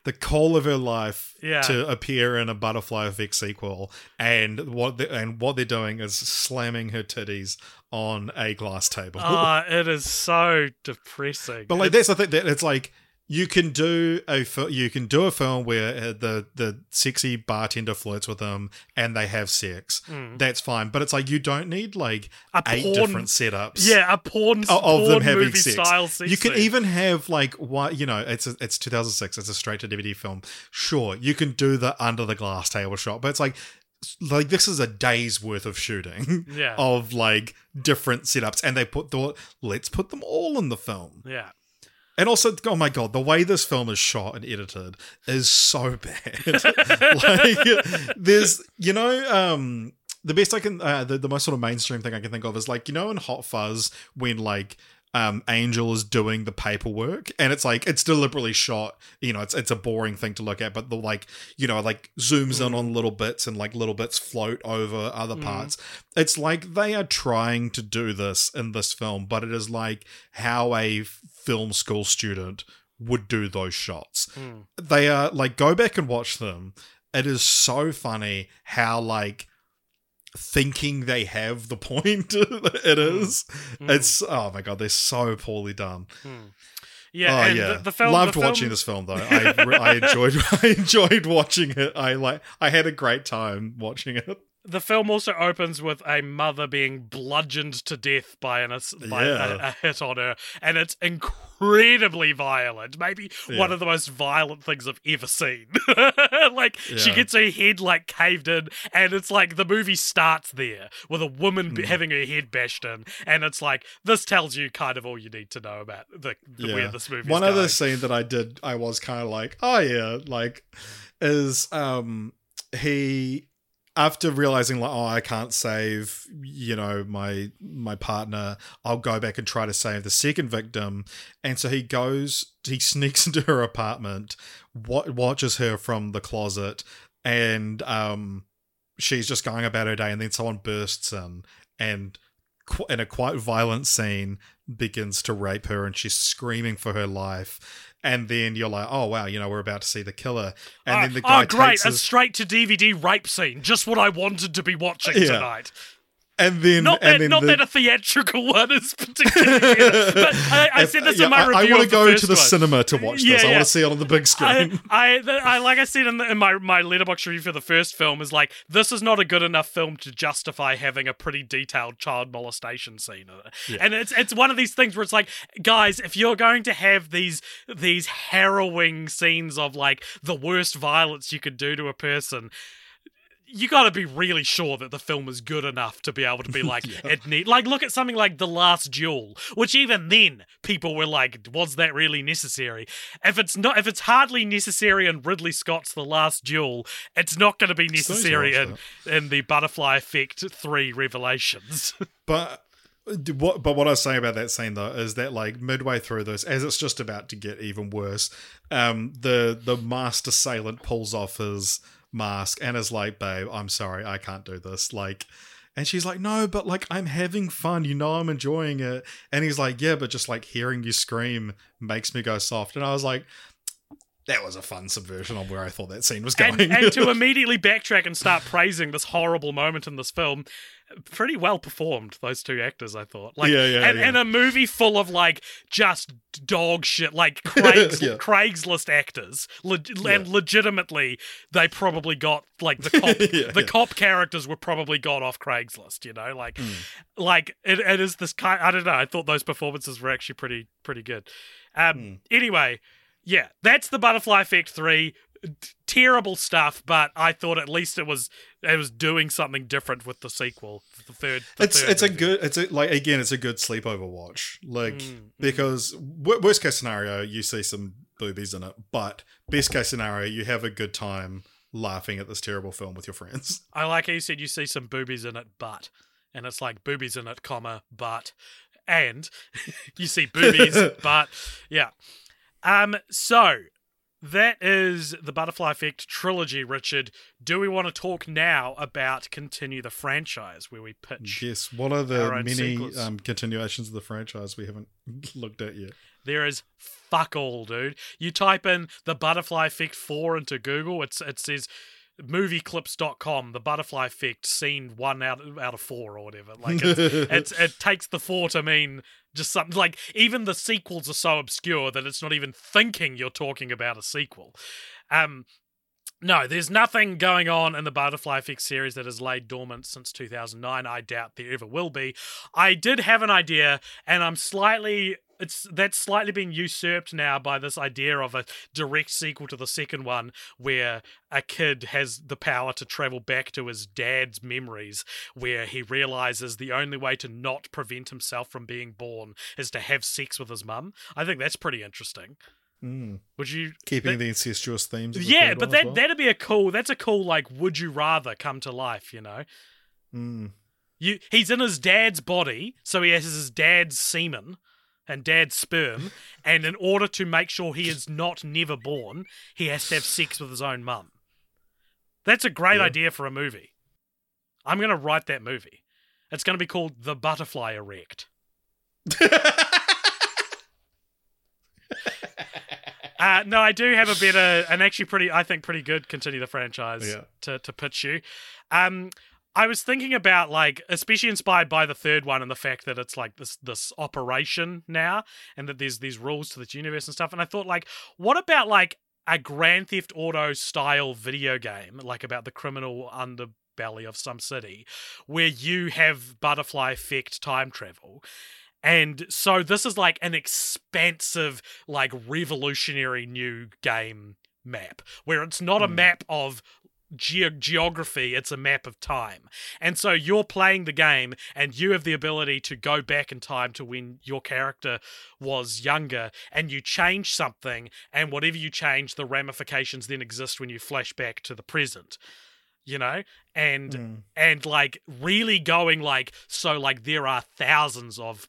the call of her life Yeah. to appear in a Butterfly Effect sequel, and what they, and what they're doing is slamming her titties on a glass table. Ah, <laughs> it is so depressing. But like It's- that's the thing that it's like you can do a you can do a film where uh, the the sexy bartender flirts with them and they have sex. That's fine, but it's like you don't need like. A eight porn- different setups. yeah, a porn of porn them having sex. style sex you can even have like what you know. It's a, it's 2006. It's a straight to DVD film. Sure, you can do the under the glass table shot, but it's like like this is a day's worth of shooting Yeah. <laughs> of like different setups, and they put the let's put them all in the film. yeah. And also, oh my god, the way this film is shot and edited is so <laughs> bad. like, there's, you know, um, the best I can, uh, the, the most sort of mainstream thing I can think of is like, you know, in Hot Fuzz when like, um, Angel is doing the paperwork, and it's like it's deliberately shot. You know, it's it's a boring thing to look at, but the like, you know, like zooms in on little bits and like little bits float over other parts. It's like they are trying to do this in this film, but it is like how a film school student would do those shots. Hmm. They are like go back and watch them. It is so funny how like thinking they have the <laughs> point <laughs> it hmm. is. Hmm. It's oh my god, they're so poorly done. Yeah, oh and yeah, the, the film loved the film- watching this film though. I, I <laughs> enjoyed I enjoyed watching it. I like I had a great time watching it. The film also opens with a mother being bludgeoned to death by an by Yeah. a, a hit on her, and it's incredibly violent. Maybe one of the most violent things I've ever seen. <laughs> like she gets her head like caved in, and it's like the movie starts there with a woman b having her head bashed in, and it's like this tells you kind of all you need to know about the, the where this movie. One going. other scene that I did, I was kind of like, oh yeah, like, is um he after realizing like, oh, I can't save, you know, my my partner, I'll go back and try to save the second victim, and so he goes, he <laughs> sneaks into her apartment, wa- watches her from the closet, and um, she's just going about her day, and then someone bursts in and in a quite violent scene begins to rape her and she's screaming for her life and then you're like oh wow you know we're about to see the killer and Oh, then the ah, guy oh, great! takes A his, straight to DVD rape scene, just what I wanted to be watching Yeah. tonight. And then Not and that, then not the, that a theatrical one is particularly better, but I, I said this Yeah, in my I- review. I, want to go to the one. cinema to watch Yeah, this. I want to see it on the big screen. I, the- I, like I said in, the, in my my Letterboxd review for the first film is like this is not a good enough film to justify having a pretty detailed child molestation scene it. And it's it's one of these things where it's like, guys, if you're going to have these these harrowing scenes of like the worst violence you could do to a person. You got to be really sure that the film is good enough to be able to be <laughs> like it need like look at something like The Last Duel, which even then people were like, was that really necessary? If it's not, if it's hardly necessary in Ridley Scott's The Last Duel, it's not going to be Still need to necessary in watch in the Butterfly Effect three Revelations. <laughs> But what but what I was saying about that scene though is that like midway through this, as it's just about to get even worse, um, the the masked assailant pulls off his mask and is like, "Babe, I'm sorry, I can't do this." Like, and she's like, "No, but like I'm having fun. You know, I'm enjoying it." And he's like, "Yeah, but just like hearing you scream makes me go soft." And I was like. That was a fun subversion on where I thought that scene was going. and, and to <laughs> immediately backtrack and start praising this horrible moment in this film, pretty well performed those two actors i thought like yeah, yeah, and, yeah. and a movie full of like just dog shit like <laughs> Craigs- yeah. craigslist actors le- yeah. and legitimately they probably got like the cop <laughs> the cop characters were probably got off craigslist you know like mm. like it, it is this kind i don't know i thought those performances were actually pretty pretty good um mm. anyway yeah, that's the Butterfly Effect 3 terrible stuff, but I thought at least it was it was doing something different with the sequel, the third. the it's third it's a good it's a, like again it's a good sleepover watch like Mm, because w- worst case scenario you see some boobies in it but best case scenario you have a good time laughing at this terrible film with your friends <laughs> I like how you said you see some boobies in it, but and it's like boobies in it, comma, but, and <laughs> you see boobies, <laughs> but, yeah. Um, so that is the Butterfly Effect trilogy, Richard. Do we want to talk now about continue the franchise where we pitch? Yes. What are the many um, continuations of the franchise we haven't <laughs> looked at yet? There is fuck all, dude. You type in the Butterfly Effect 4 into Google, it's it says movieclips.com, the butterfly effect scene one out of, out of four or whatever. Like it's, <laughs> it's it takes the four to mean just something like even the sequels are so obscure that it's not even thinking you're talking about a sequel. Um no, there's nothing going on in the Butterfly Effect series that has laid dormant since 2009. I doubt there ever will be. I did have an idea, and I'm slightly it's that's slightly being usurped now by this idea of a direct sequel to the second one, where a kid has the power to travel back to his dad's memories, where he realizes the only way to not prevent himself from being born is to have sex with his mum. I think that's pretty interesting. Mm. Would you Keeping that- the incestuous themes. The yeah, but that well? that'd be a cool. That's a cool like. Would you rather come to life? You know, Mm. you he's in his dad's body, so he has his dad's semen and dad's sperm, <laughs> and in order to make sure he is not never born, he has to have sex with his own mum. That's a great Yeah. idea for a movie. I'm gonna write that movie. It's gonna be called The Butterfly Erect. <laughs> Uh, no, I do have a better and actually pretty, I think, pretty good continue the franchise Yeah. to to pitch you. Um, I was thinking about like, especially inspired by the third one and the fact that it's like this this operation now, and that there's these rules to this universe and stuff. And I thought like, what about like a Grand Theft Auto style video game, like about the criminal underbelly of some city, where you have butterfly effect time travel. And so this is like an expansive, like revolutionary new game map where it's not a map of ge- geography, it's a map of time. And so you're playing the game and you have the ability to go back in time to when your character was younger and you change something, and whatever you change, the ramifications then exist when you flash back to the present. You know? And Mm. and like really going like so like there are thousands of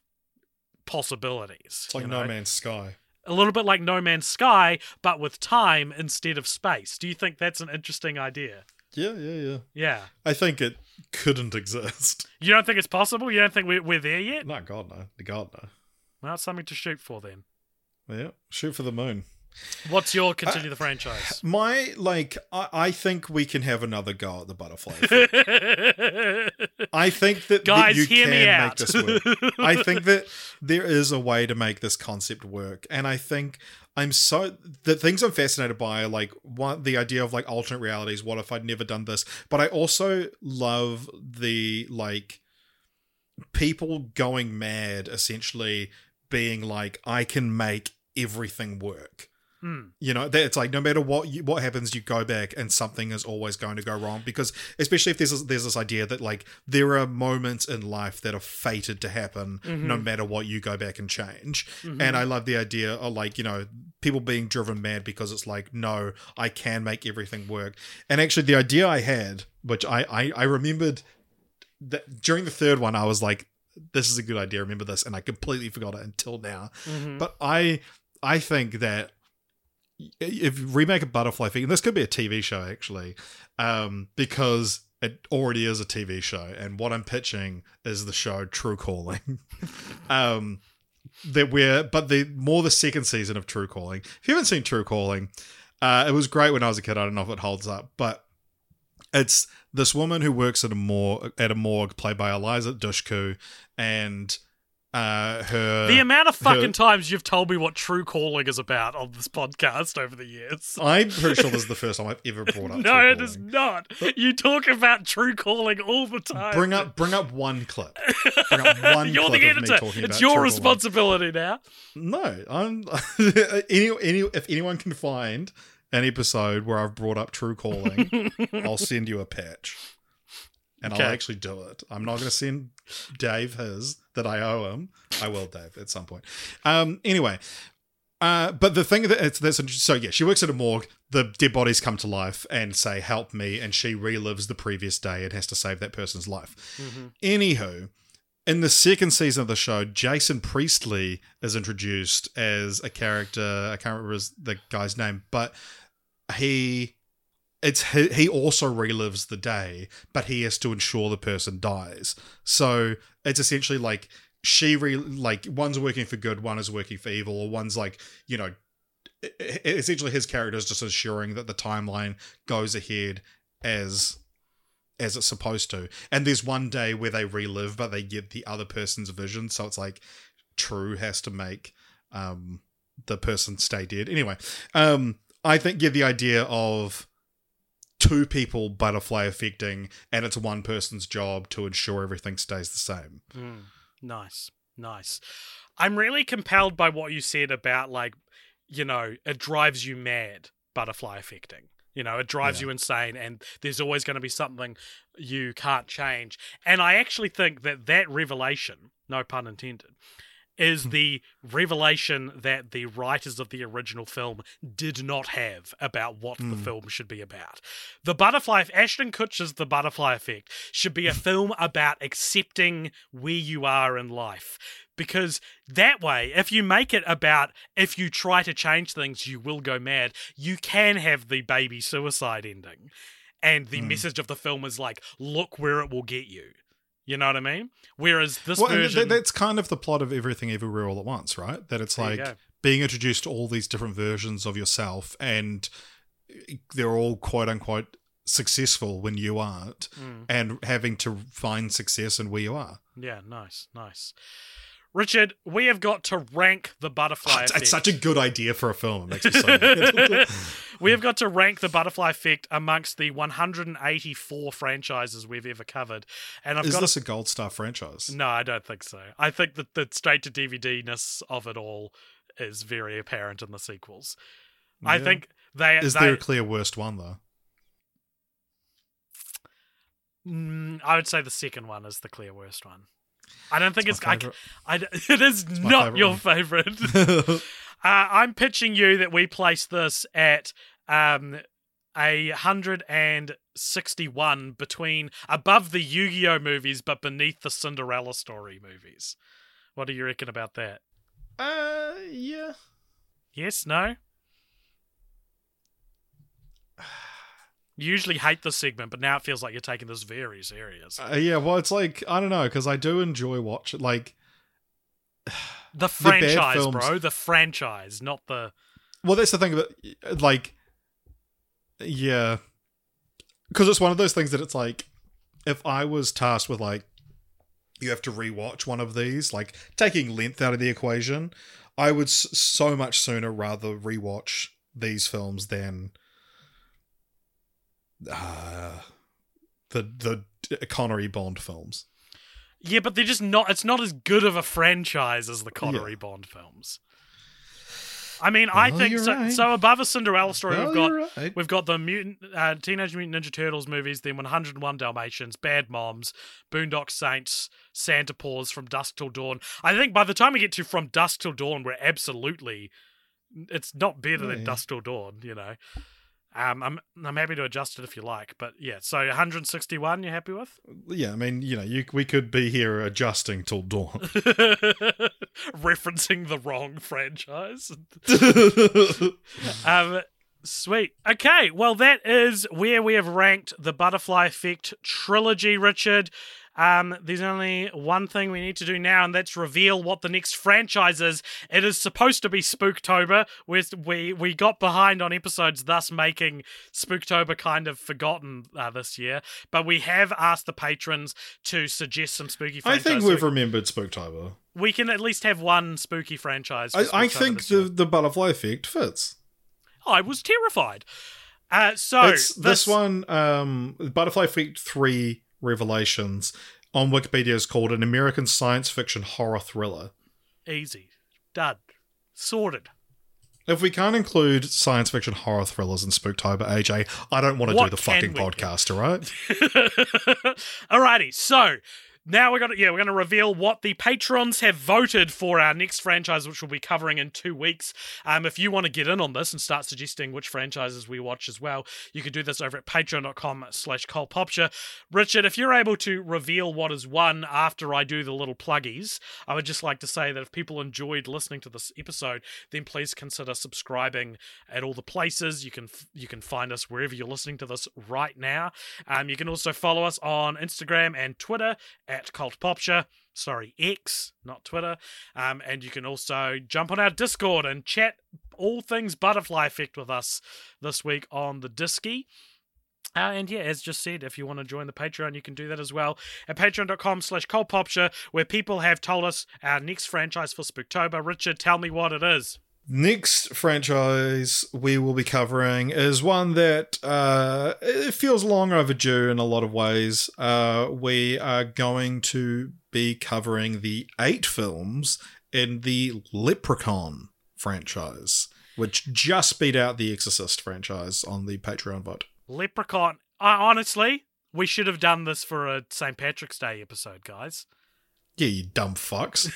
possibilities. It's like you No? Man's Sky. a little bit like No Man's Sky, but with time instead of space. Do you think that's an interesting idea? Yeah, yeah, yeah. Yeah. I think it couldn't exist. <laughs> You don't think it's possible? You don't think we're, we're there yet? No, God no. God no. Well, it's something to shoot for then. Yeah, shoot for the moon. What's your uh, continue the franchise? My like, I, I think we can have another go at the butterfly. <laughs> I think that, that Guys, you hear can me make this work. I think that there is a way to make this concept work, and I think I'm so the things I'm fascinated by are like one the idea of like alternate realities. What if I'd never done this? But I also love the like people going mad, essentially being like, I can make everything work. Hmm. You know, that it's like no matter what you, what happens, you go back and something is always going to go wrong. Because especially if there's this, there's this idea that like there are moments in life that are fated to happen, no matter what you go back and change. And I love the idea of like you know people being driven mad because it's like no, I can make everything work. And actually, the idea I had, which I I, I remembered that during the third one, I was like, this is a good idea. Remember this, and I completely forgot it until now. Mhm. But I I think that if you remake a butterfly thing, and this could be a TV show actually, um, because it already is a TV show, and what I'm pitching is the show True Calling. <laughs> um, that we're but the more the second season of True Calling. If you haven't seen True Calling, uh, it was great when I was a kid. I don't know if it holds up, but it's this woman who works at a morgue at a morgue played by Eliza Dushku, and uh, her The amount of fucking her- times you've told me what true calling is about on this podcast over the years. I'm pretty sure this is the <laughs> first time I've ever brought up. No, it is not. You talk about true calling all the time. Bring up, bring up one clip. Bring up <laughs> one You're clip the of me editor. It's your True Calling. responsibility now. No, I'm. <laughs> any, any, if anyone can find an episode where I've brought up True Calling, I'll send you a patch, and Okay. I'll actually do it. I'm not going to send Dave his that I owe him. I will, Dave, at some point. Um. Anyway, Uh, but the thing that it's that's so yeah, she works at a morgue. The dead bodies come to life and say, "Help me!" and she relives the previous day and has to save that person's life. Anywho, in the second season of the show, Jason Priestley is introduced as a character. I can't remember the guy's name, but he it's he, he also relives the day, but he has to ensure the person dies. So it's essentially like she re like one's working for good, one is working for evil, or one's like you know essentially his character is just ensuring that the timeline goes ahead as as it's supposed to. And there's one day where they relive, but they get the other person's vision. So it's like True has to make um, the person stay dead. Anyway, um, I think yeah, the idea of two people butterfly affecting, and it's one person's job to ensure everything stays the same. Mm, nice, nice. I'm really compelled by what you said about like, you know, it drives you mad, butterfly affecting. You know, it drives Yeah. you insane, and there's always going to be something you can't change. And I actually think that that revelation, no pun intended, is hmm. the revelation that the writers of the original film did not have about what the hmm. film should be about. The butterfly, Ashton Kutcher's The Butterfly Effect should be a <laughs> film about accepting where you are in life. Because that way, if you make it about if you try to change things, you will go mad, you can have the baby suicide ending. And the hmm. message of the film is like, look where it will get you. You know what I mean? Whereas this Well, and th- version. that's kind of the plot of Everything Everywhere All at Once, right? That it's like being introduced to all these different versions of yourself, and they're all quote unquote successful when you aren't, Mm. and having to find success in where you are. Yeah, nice, nice. Richard, we have got to rank the butterfly It's, effect. it's such a good idea for a film. It makes me so <laughs> we have got to rank the butterfly effect amongst the 184 franchises we've ever covered, and I've Is got this a gold star franchise? no, I don't think so. I think that the straight to DVD ness of it all is very apparent in the sequels. I think they Is they, there a clear worst one though? Mm, I would say the second one is the clear worst one. I don't think It's it's. I. I, <laughs> it is my not favourite your one. favorite. <laughs> <laughs> uh, I'm pitching you that we place this at um, a hundred and sixty-one between above the Yu-Gi-Oh movies, but beneath the Cinderella story movies. What do you reckon about that? uh, yeah. Yes, no. <sighs> <sighs> You usually hate this segment, but now it feels like you're taking this very serious. Uh, yeah, well, it's like I don't know because I do enjoy watching. Like, <sighs> The franchise, bro. The franchise, not the. well, that's the thing about like, yeah, because it's one of those things that it's like, if I was tasked with like, you have to rewatch one of these, like taking length out of the equation, I would s- so much sooner rather rewatch these films than uh, the the Connery Bond films. Yeah, but they're just not. It's not as good of a franchise as the Connery Yeah. Bond films. I mean, I think so. right. So above a Cinderella story, Well, we've got right. we've got the mutant uh, Teenage Mutant Ninja Turtles movies, then 101 Dalmatians, Bad Moms, Boondock Saints, Santa Paws, From Dusk Till Dawn. I think by the time we get to From Dusk Till Dawn, we're absolutely. It's not better than Yeah. Dusk Till Dawn, you know. Um, I'm I'm happy to adjust it if you like, but yeah. So 161, you're happy with? Yeah, I mean, you know, you, we could be here adjusting till dawn. <laughs> referencing the wrong franchise. <laughs> um, sweet. Okay, well, that is where we have ranked the Butterfly Effect trilogy, Richard. Um, there's only one thing we need to do now, and that's reveal what the next franchise is. It is supposed to be Spooktober. We're, we we got behind on episodes, thus making Spooktober kind of forgotten uh, this year. But we have asked the patrons to suggest some spooky I think we've we- remembered Spooktober. we can at least have one spooky franchise. I, I think the, year. the butterfly effect fits. I was terrified. Uh, so it's this, one, um, Butterfly Effect 3 Revelations on Wikipedia is called an American science fiction horror thriller. easy, done, sorted. If we can't include science fiction horror thrillers in Spooktober, AJ, I don't want to What do the fucking podcast, all right? <laughs> Alrighty, so now we're gonna yeah we're gonna reveal what the patrons have voted for our next franchise, which we'll be covering in two weeks. Um, if you want to get in on this and start suggesting which franchises we watch as well, you can do this over at Patreon.com/slash Cultpopture. Richard, if you're able to reveal what is won after I do the little pluggies, I would just like to say that if people enjoyed listening to this episode, then please consider subscribing at all the places you can you can find us wherever you're listening to this right now. Um, you can also follow us on Instagram and Twitter at Cult Popture. Sorry, X, not Twitter. Um, and you can also jump on our Discord and chat all things butterfly effect with us this week on the Disky. Uh, and yeah, as just said, if you want to join the Patreon, you can do that as well at patreon.com slash cultpopture, where people have told us our next franchise for Spooktober. Richard, tell me what it is. Next franchise we will be covering is one that uh, it feels long overdue in a lot of ways. Uh, we are going to be covering the eight films in the Leprechaun franchise, which just beat out the Exorcist franchise on the Patreon vote. Leprechaun. Uh, honestly, we should have done this for a St. Patrick's Day episode, guys. Yeah, you dumb fucks.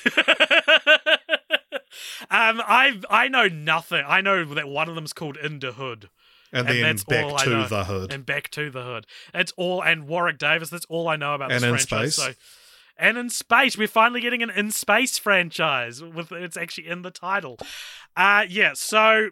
<laughs> um, I I know nothing. I know that one of them's called In the Hood. And, And then back to the hood. And back to the hood. It's all and Warwick Davis. That's all I know about this And in franchise. space. So, and in space, we're finally getting an in space franchise with it's actually in the title. Uh yeah. So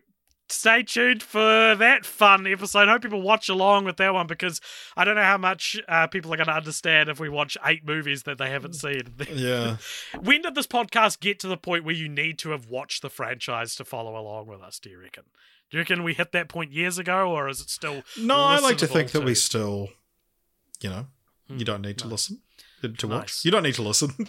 stay tuned for that fun episode. Hope people watch along with that one because I don't know how much uh, people are going to understand if we watch eight movies that they haven't seen. <laughs> yeah. when did this podcast get to the point where you need to have watched the franchise to follow along with us? Do you reckon? Do you reckon we hit that point years ago, or is it still? No, I like to think that we still, you know, Hmm, you don't need to listen to watch. Nice. You don't need to listen. <laughs>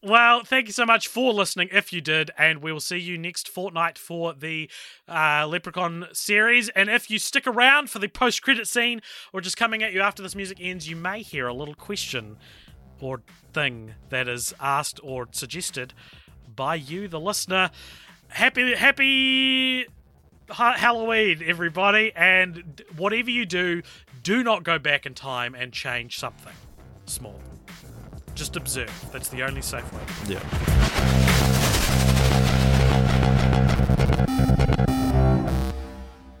Well, thank you so much for listening. If you did, and we will see you next fortnight for the uh, Leprechaun series. And if you stick around for the post-credit scene, or just coming at you after this music ends, you may hear a little question or thing that is asked or suggested by you, the listener. Happy, happy Halloween, everybody, and whatever you do, do not go back in time and change something small. Just observe. That's the only safe way. yeah.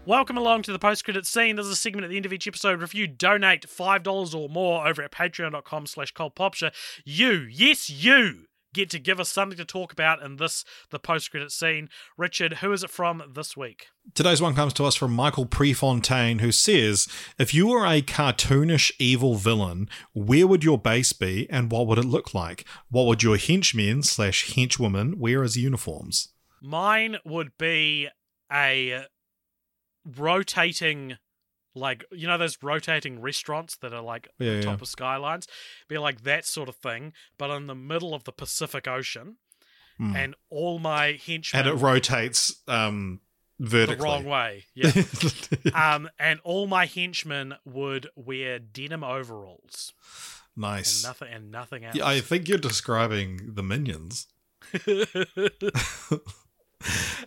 Welcome along to the post-credit scene. There's a segment at the end of each episode. If you donate $5 or more over at patreon.com slash cultpopture, you, yes, you, get to give us something to talk about in this, the post-credit scene. Richard, who is it from this week? Today's one comes to us from Michael Prefontaine, who says, If you were a cartoonish evil villain, where would your base be and what would it look like? What would your henchmen slash henchwomen wear as uniforms? Mine would be a rotating, like you know those rotating restaurants that are like Yeah, on yeah. top of skylines, be like that sort of thing, but in the middle of the Pacific Ocean, Hmm. and all my henchmen And it rotates um, vertically the wrong way. <laughs> Yeah. <laughs> um, and all my henchmen would wear denim overalls nice and nothing and nothing else. Yeah, I think you're describing the minions. <laughs> yeah,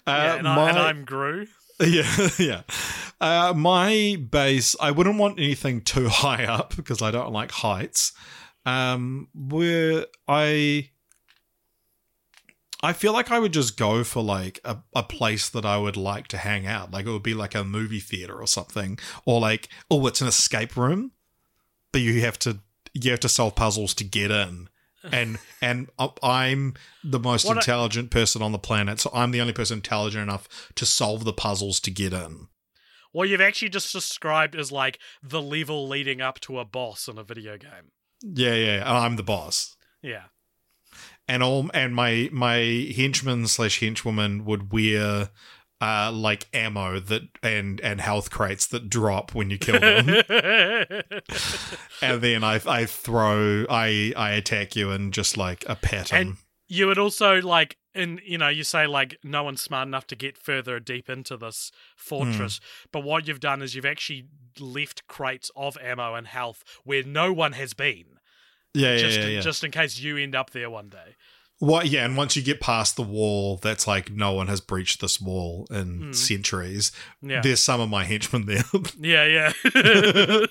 Uh, and, I, and I'm Gru. <laughs> Yeah, <laughs> yeah. Uh, my base, I wouldn't want anything too <laughs> high up because I don't like heights. Um, where I, I feel like I would just go for like a, a place that I would like to hang out. Like it would be like a movie theater or something, or like oh, it's an escape room, but you have to you have to solve puzzles to get in. And and I'm the most What I- intelligent person on the planet, so I'm the only person intelligent enough to solve the puzzles to get in. Well, you've actually just described as like the level leading up to a boss in a video game. Yeah, yeah, and I'm the boss. Yeah. And all and my my henchman slash henchwoman would wear uh like ammo that and and health crates that drop when you kill them. <laughs> and then I I throw I I attack you and just like a pat 'em. And you would also like in you know you say like no one's smart enough to get further deep into this fortress but what you've done is you've actually left crates of ammo and health where no one has been yeah, yeah, just yeah, in, yeah. just in case you end up there one day What? Yeah, and once you get past the wall, that's like no one has breached this wall in Hmm. centuries. yeah There's some of my henchmen there. <laughs> yeah yeah <laughs>